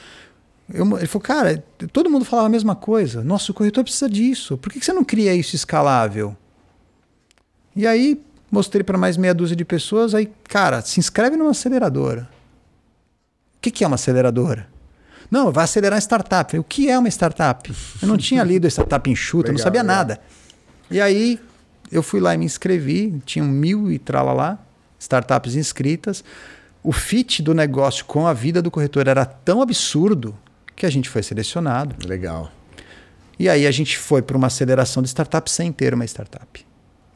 Eu- ele falou, cara, todo mundo falava a mesma coisa. Nossa, o corretor precisa disso. Por que que você não cria isso escalável? E aí mostrei para mais meia dúzia de pessoas. Aí, cara, se inscreve numa aceleradora. O que, que é uma aceleradora? Não, vai acelerar a startup. Falei, o que é uma startup? Eu não tinha lido startup enxuta, eu não Legal, sabia legal. nada. E aí eu fui lá e me inscrevi, tinham mil e tralalá, startups inscritas. O fit do negócio com a vida do corretor era tão absurdo que a gente foi selecionado. Legal. E aí a gente foi para uma aceleração de startup sem ter uma startup.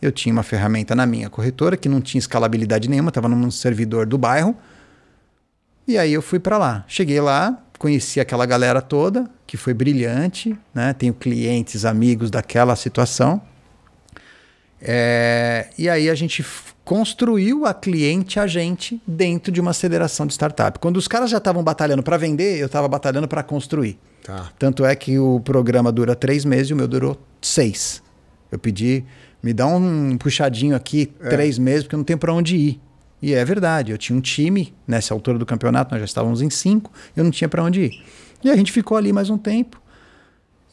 Eu tinha uma ferramenta na minha corretora que não tinha escalabilidade nenhuma, estava num servidor do bairro. E aí eu fui para lá. Cheguei lá, conheci aquela galera toda, que foi brilhante, né? Tenho clientes, amigos daquela situação. É, e aí a gente construiu a cliente a gente dentro de uma aceleração de startup. Quando os caras já estavam batalhando para vender, eu estava batalhando para construir. Tá. Tanto é que o programa dura três meses e o meu durou seis. Eu pedi, me dá um puxadinho aqui, três meses, porque eu não tenho para onde ir. E é verdade, eu tinha um time nessa altura do campeonato, nós já estávamos em cinco, eu não tinha para onde ir. E a gente ficou ali mais um tempo.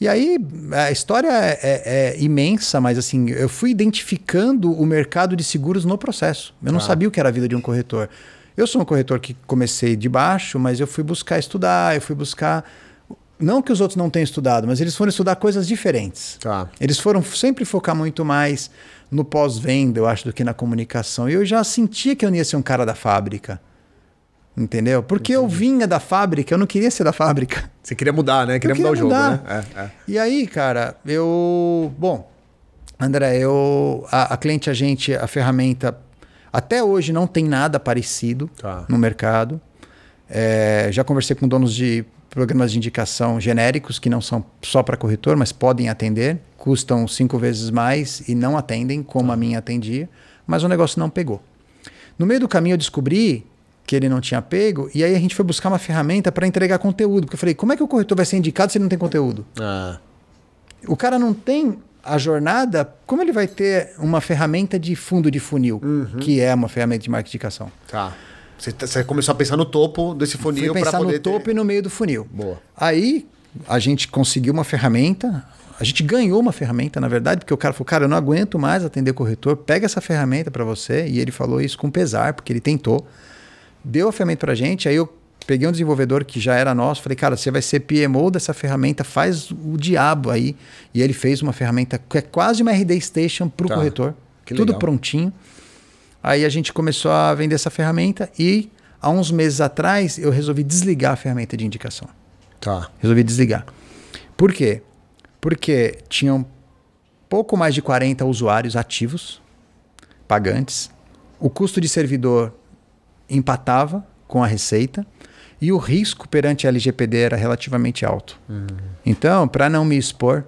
E aí, a história é, é- é imensa, mas assim, eu fui identificando o mercado de seguros no processo. Eu não Tá. sabia o que era a vida de um corretor. Eu sou um corretor que comecei de baixo, mas eu fui buscar estudar, eu fui buscar. Não que os outros não tenham estudado, mas eles foram estudar coisas diferentes. Tá. Eles foram sempre focar muito mais no pós-venda, eu acho, do que na comunicação. E eu já sentia que eu não ia ser um cara da fábrica. Entendeu? Porque eu vinha da fábrica, eu não queria ser da fábrica. (laughs) Você queria mudar, né? Queria Eu mudar o queria jogo, né? É, é. E aí, cara, eu. Bom, André, eu. A, a cliente, a gente, a ferramenta. Até hoje não tem nada parecido Tá. no mercado. É, já conversei com donos de programas de indicação genéricos que não são só para corretor, mas podem atender. Custam cinco vezes mais e não atendem como a minha atendia, mas o negócio não pegou. No meio do caminho eu descobri que ele não tinha pego e aí a gente foi buscar uma ferramenta para entregar conteúdo. Porque eu falei, como é que o corretor vai ser indicado se ele não tem conteúdo? Ah, O cara não tem a jornada, como ele vai ter uma ferramenta de fundo de funil, que é uma ferramenta de marketing de indicação? tá. Você, tá- você começou a pensar no topo desse funil para pensar poder no topo ter... e no meio do funil. Boa. Aí a gente conseguiu uma ferramenta, a gente ganhou uma ferramenta, na verdade, porque o cara falou, cara, eu não aguento mais atender corretor, pega essa ferramenta para você. E ele falou isso com pesar, porque ele tentou. Deu a ferramenta pra gente, aí eu peguei um desenvolvedor que já era nosso, falei, cara, você vai ser PMO dessa ferramenta, faz o diabo aí. E ele fez uma ferramenta que é quase uma RD Station pro Tá. corretor. Que tudo legal. prontinho. Aí a gente começou a vender essa ferramenta e há uns meses atrás eu resolvi desligar a ferramenta de indicação. Tá. Resolvi desligar. Por quê? Porque tinham pouco mais de 40 usuários ativos, pagantes. O custo de servidor empatava com a receita e o risco perante a LGPD era relativamente alto. Então, para não me expor,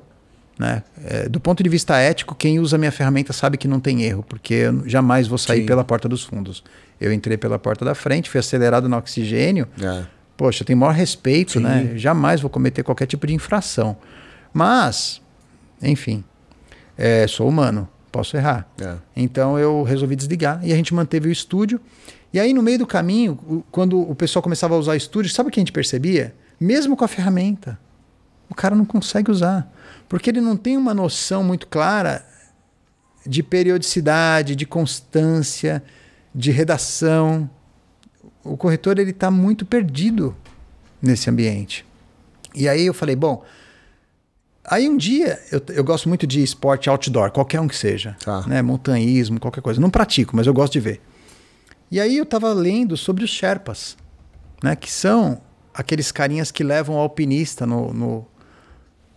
né, é, do ponto de vista ético, quem usa minha ferramenta sabe que não tem erro, porque eu jamais vou sair Sim. pela porta dos fundos. Eu entrei pela porta da frente, fui acelerado no oxigênio, É. poxa, eu tenho maior respeito, Sim. né? Jamais vou cometer qualquer tipo de infração. Mas, enfim, é, sou humano, posso errar. É. Então eu resolvi desligar e a gente manteve o estúdio. E aí, no meio do caminho, quando o pessoal começava a usar o estúdio, sabe o que a gente percebia? mesmo com a ferramenta. O cara não consegue usar, porque ele não tem uma noção muito clara de periodicidade, de constância, de redação. O corretor ele está muito perdido nesse ambiente. E aí eu falei, bom, aí um dia eu, eu gosto muito de esporte outdoor, qualquer um que seja, Tá. né, montanhismo, qualquer coisa. Não pratico, mas eu gosto de ver. E aí eu estava lendo sobre os Sherpas, né, que são aqueles carinhas que levam o alpinista no, no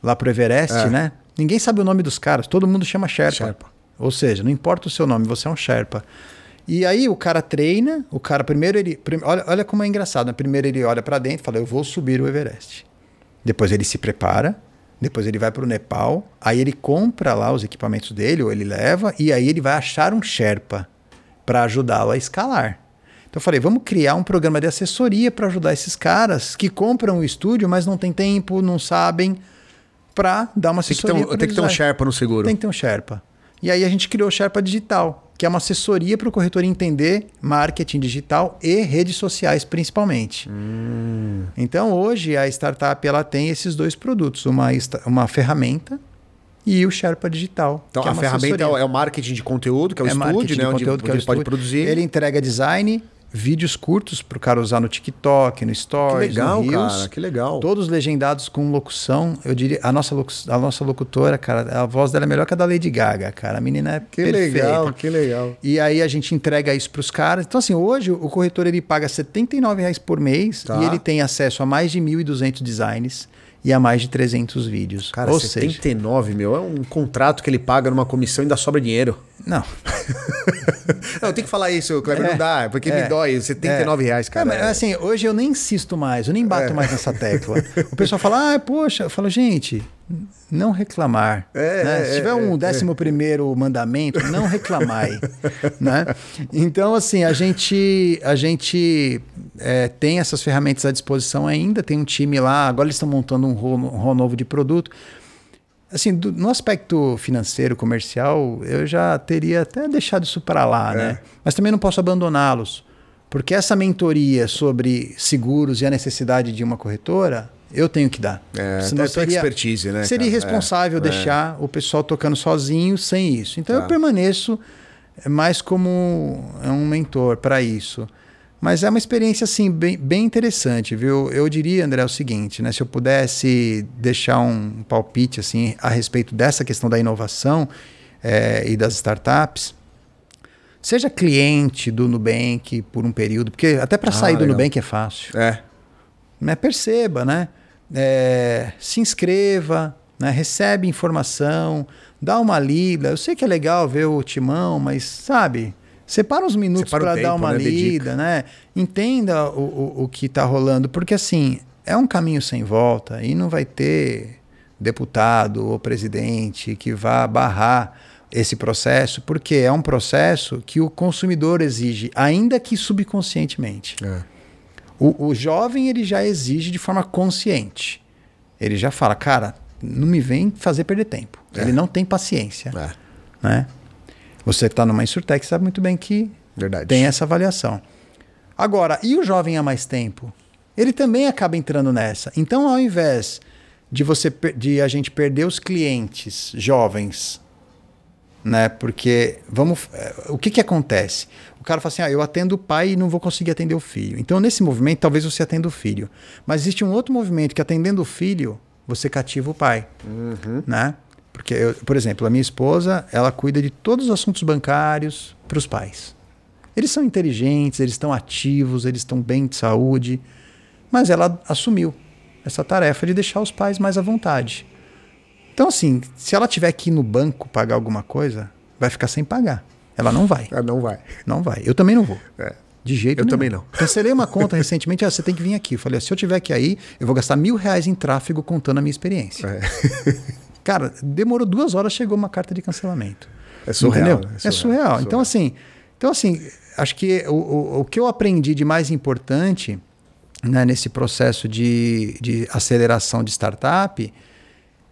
lá pro Everest, É. né? Ninguém sabe o nome dos caras, todo mundo chama Sherpa. Sherpa. Ou seja, não importa o seu nome, você é um Sherpa. E aí o cara treina, o cara primeiro ele, olha, olha como é engraçado, né? primeiro ele olha para dentro e fala, eu vou subir o Everest. Depois ele se prepara, depois ele vai para o Nepal, aí ele compra lá os equipamentos dele, ou ele leva, e aí ele vai achar um Sherpa para ajudá-lo a escalar. Então eu falei, vamos criar um programa de assessoria para ajudar esses caras que compram o estúdio, mas não tem tempo, não sabem, para dar uma Tem que ter assessoria. um, tem que ter um. Sherpa no seguro. Tem que ter um Sherpa. E aí a gente criou o Sherpa Digital, que é uma assessoria para o corretor entender marketing digital e redes sociais principalmente. Hum. Então hoje a startup ela tem esses dois produtos, uma, uma ferramenta e o Sherpa Digital. Então, é a ferramenta assessoria. é o marketing de conteúdo, que é o marketing estúdio, né? Onde, conteúdo, que é onde o ele pode produzir. Ele entrega design, vídeos curtos para o cara usar no TikTok, no Que Stories, legal, no Reels. cara. Que legal. Todos legendados com locução. Eu diria, a nossa, locu- a nossa locutora, cara, a voz dela é melhor que a da Lady Gaga, cara. A menina é Que perfeita. legal, que legal. E aí a gente entrega isso para os caras. Então, assim, hoje o corretor ele paga 79 reais por mês Tá. e ele tem acesso a mais de 1.200 designs e a mais de 300 vídeos. Cara, Ou seja, 79, meu, é um contrato que ele paga numa comissão e ainda sobra dinheiro. não. (laughs) Não, tem que falar isso, Kleber, É, não dá, porque é, me dói, 79 reais, cara. É, mas, assim, hoje eu nem insisto mais, eu nem bato mais nessa tecla. O pessoal fala, ah, poxa, eu falo, gente, não reclamar. É, né? é, Se tiver é, um é. décimo primeiro mandamento, não reclamai. (laughs) né? Então, assim, a gente, a gente é, tem essas ferramentas à disposição ainda, tem um time lá, agora eles estão montando um rol, um rol novo de produto. Assim, do- no aspecto financeiro, comercial, eu já teria até deixado isso para lá, É. né? Mas também não posso abandoná-los. Porque essa mentoria sobre seguros e a necessidade de uma corretora, eu tenho que dar. É, Senão tua seria, expertise, né, Seria cara? irresponsável É, deixar o pessoal tocando sozinho sem isso. Então Tá. eu permaneço mais como um mentor para isso. Mas é uma experiência assim bem, bem interessante, viu? Eu diria, André, o seguinte, né? Se eu pudesse deixar um palpite assim a respeito dessa questão da inovação eh, e das startups, seja cliente do Nubank por um período, porque até para Ah, sair do legal. Nubank é fácil É. né, perceba, né? É, se inscreva, né? recebe informação, dá uma lida. Eu sei que é legal ver o timão, mas sabe, separa uns minutos para dar uma né? Lida, né? Entenda o, o, o que está rolando, porque assim é um caminho sem volta e não vai ter deputado ou presidente que vá barrar esse processo, porque é um processo que o consumidor exige, ainda que subconscientemente. é. O, o jovem ele já exige de forma consciente. Ele já fala, cara, não me vem fazer perder tempo. É. Ele não tem paciência. É. Né? Você está numa Insurtech sabe muito bem que Verdade. tem essa avaliação. Agora, e o jovem há mais tempo? Ele também acaba entrando nessa. Então, ao invés de você de a gente perder os clientes jovens, né? Porque vamos, eh, o que que acontece? O cara fala assim: "Ah, eu atendo o pai e não vou conseguir atender o filho". Então, nesse movimento, talvez você atenda o filho. Mas existe um outro movimento que atendendo o filho, você cativa o pai, né? Porque, eu, por exemplo, a minha esposa, ela cuida de todos os assuntos bancários para os pais. Eles são inteligentes, eles estão ativos, eles estão bem de saúde, mas ela assumiu essa tarefa de deixar os pais mais à vontade. Então, assim, se ela tiver que ir no banco pagar alguma coisa, vai ficar sem pagar. Ela não vai. Ah, não vai. Não vai. Eu também não vou. É. De jeito Eu nenhum. também não. Cancelei uma conta (laughs) recentemente, ah, você tem que vir aqui. Eu falei, se eu tiver que ir aí, eu vou gastar mil reais em tráfego contando a minha experiência. É. (laughs) Cara, demorou duas horas, chegou uma carta de cancelamento. É surreal. Né? É surreal. Então, assim, então, assim, acho que o, o, o que eu aprendi de mais importante né, nesse processo de, de aceleração de startup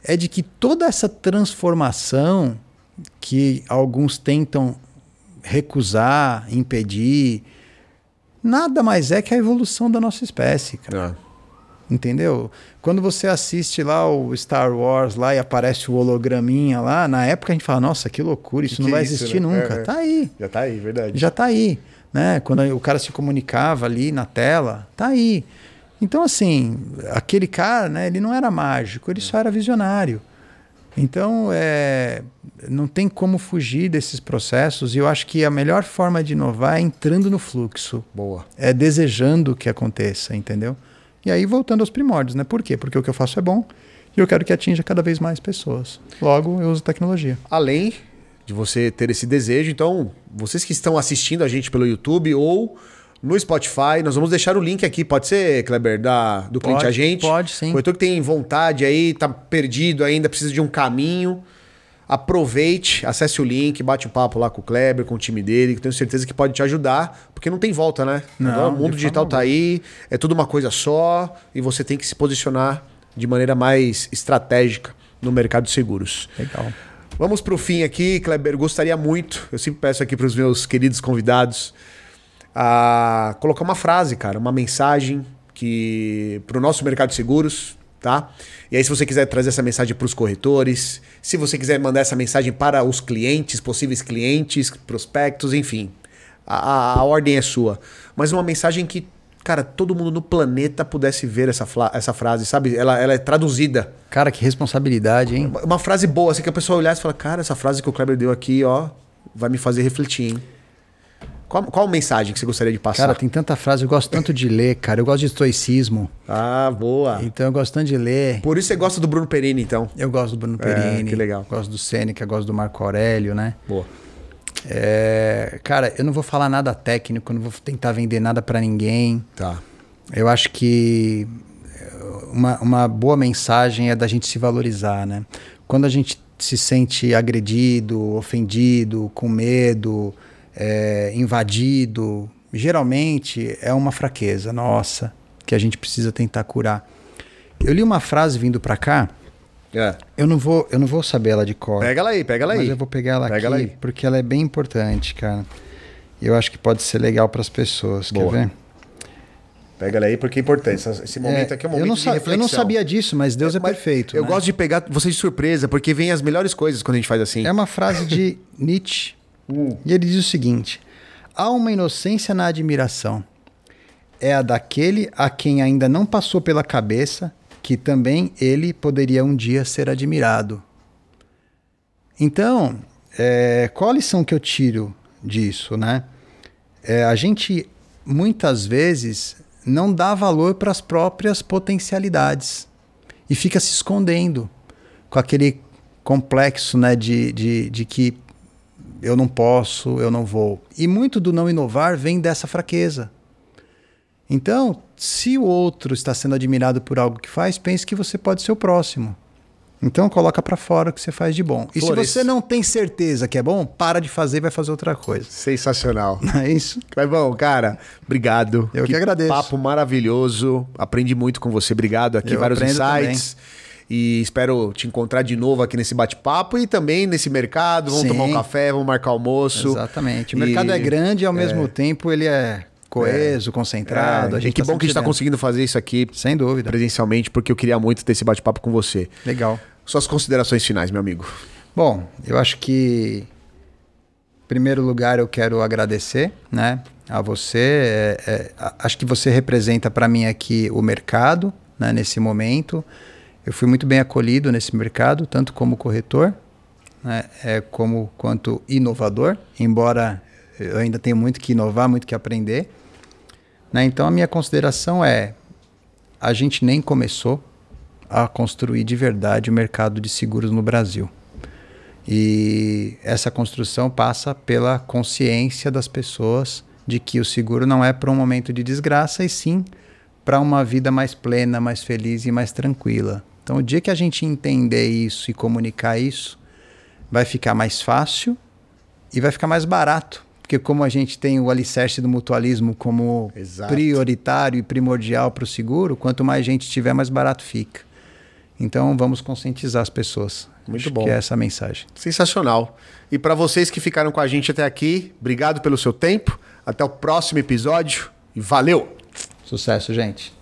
é de que toda essa transformação que alguns tentam recusar, impedir, nada mais é que a evolução da nossa espécie. Cara. Ah, Entendeu? Quando você assiste lá o Star Wars lá e aparece o holograminha lá, na época a gente fala, nossa, que loucura, isso Que não que vai é isso, existir né? nunca. É, é. Tá aí. Já tá aí, verdade. Já tá aí, né? Quando o cara se comunicava ali na tela, tá aí. Então, assim, aquele cara, né, ele não era mágico, ele só era visionário. Então, é, não tem como fugir desses processos e eu acho que a melhor forma de inovar é entrando no fluxo, Boa. é desejando que aconteça, entendeu? E aí, voltando aos primórdios, né? Por quê? Porque o que eu faço é bom e eu quero que atinja cada vez mais pessoas. Logo, eu uso tecnologia. Além de você ter esse desejo, então, vocês que estão assistindo a gente pelo YouTube ou no Spotify, nós vamos deixar o link aqui, pode ser, Kleber, da, do cliente Pode, agente? pode, sim. Corretor que tem vontade aí, tá perdido ainda, precisa de um caminho. Aproveite, acesse o link, bate um papo lá com o Kleber, com o time dele, que eu tenho certeza que pode te ajudar, porque não tem volta, né? Não, Agora o mundo digital tá aí, é tudo uma coisa só, e você tem que se posicionar de maneira mais estratégica no mercado de seguros. Legal. Vamos pro fim aqui, Kleber. Gostaria muito, eu sempre peço aqui para os meus queridos convidados, a colocar uma frase, cara, uma mensagem que pro nosso mercado de seguros, tá? E aí, se você quiser trazer essa mensagem para os corretores, se você quiser mandar essa mensagem para os clientes, possíveis clientes, prospectos, enfim, a, a- a ordem é sua. Mas uma mensagem que, cara, todo mundo no planeta pudesse ver essa, essa frase, sabe? Ela, ela é traduzida. Cara, que responsabilidade, hein? Uma- Uma frase boa, assim, que a pessoa olhar e fala, cara, essa frase que o Kleber deu aqui, ó, vai me fazer refletir, hein? Qual, qual mensagem que você gostaria de passar? Cara, tem tanta frase, eu gosto tanto de ler, cara. Eu gosto de estoicismo. Ah, boa. Então eu gosto tanto de ler. Por isso você gosta do Bruno Perini, então. Eu gosto do Bruno É, Perini. que legal. Gosto do Sêneca, gosto do Marco Aurélio, né? Boa. É, cara, eu não vou falar nada técnico, não vou tentar vender nada pra ninguém. Tá. Eu acho que uma, uma boa mensagem é da gente se valorizar, né? Quando a gente se sente agredido, ofendido, com medo, eh, invadido, geralmente é uma fraqueza nossa que a gente precisa tentar curar. Eu li uma frase vindo pra cá, É. eu não vou, eu não vou saber ela de cor. Pega ela aí, pega ela aí. Mas eu vou pegar ela Pega aqui ela aí. porque ela é bem importante, cara. E eu acho que pode ser legal para as pessoas. Boa. Quer ver? Pega ela aí porque é importante. Esse momento aqui é um momento eu, não de reflexão. eu não sabia disso, mas Deus é, Mas perfeito. Eu né? gosto de pegar vocês de surpresa, porque vem as melhores coisas quando a gente faz assim. É uma frase de (laughs) Nietzsche. E ele diz o seguinte: há uma inocência na admiração. É a daquele a quem ainda não passou pela cabeça que também ele poderia um dia ser admirado. Então, é, qual a lição que eu tiro disso, né? É, a gente muitas vezes não dá valor para as próprias potencialidades e fica se escondendo com aquele complexo né, de, de, de que eu não posso, eu não vou. E muito do não inovar vem dessa fraqueza. Então, se o outro está sendo admirado por algo que faz, pense que você pode ser o próximo. Então, coloca para fora o que você faz de bom. E se você não tem certeza que é bom, para de fazer e vai fazer outra coisa. Sensacional. (laughs) Não é isso? Clevão, cara, obrigado. Eu que agradeço. Papo maravilhoso. Aprendi muito com você. Obrigado aqui, Eu vários insights. E espero te encontrar de novo aqui nesse bate-papo e também nesse mercado. Vamos Sim. tomar um café, vamos marcar almoço. Exatamente. O E- mercado é grande e ao mesmo tempo ele é coeso, concentrado. É, a gente e que tá bom que a gente está conseguindo fazer isso aqui Sem dúvida. presencialmente, porque eu queria muito ter esse bate-papo com você. Legal. Suas considerações finais, meu amigo. Bom, eu acho que, em primeiro lugar, eu quero agradecer né, a você. É, é, acho que você representa para mim aqui o mercado né, nesse momento. Eu fui muito bem acolhido nesse mercado, tanto como corretor, né, é, como quanto inovador, embora eu ainda tenha muito que inovar, muito que aprender. Né, então, a minha consideração é: a gente nem começou a construir de verdade o mercado de seguros no Brasil. E essa construção passa pela consciência das pessoas de que o seguro não é para um momento de desgraça, e sim para uma vida mais plena, mais feliz e mais tranquila. Então, o dia que a gente entender isso e comunicar isso, vai ficar mais fácil e vai ficar mais barato. Porque como a gente tem o alicerce do mutualismo como Exato. prioritário e primordial para o seguro, quanto mais gente tiver, mais barato fica. Então vamos conscientizar as pessoas. Muito Acho bom. Que é essa a mensagem. Sensacional. E para vocês que ficaram com a gente até aqui, obrigado pelo seu tempo. Até o próximo episódio e valeu! Sucesso, gente.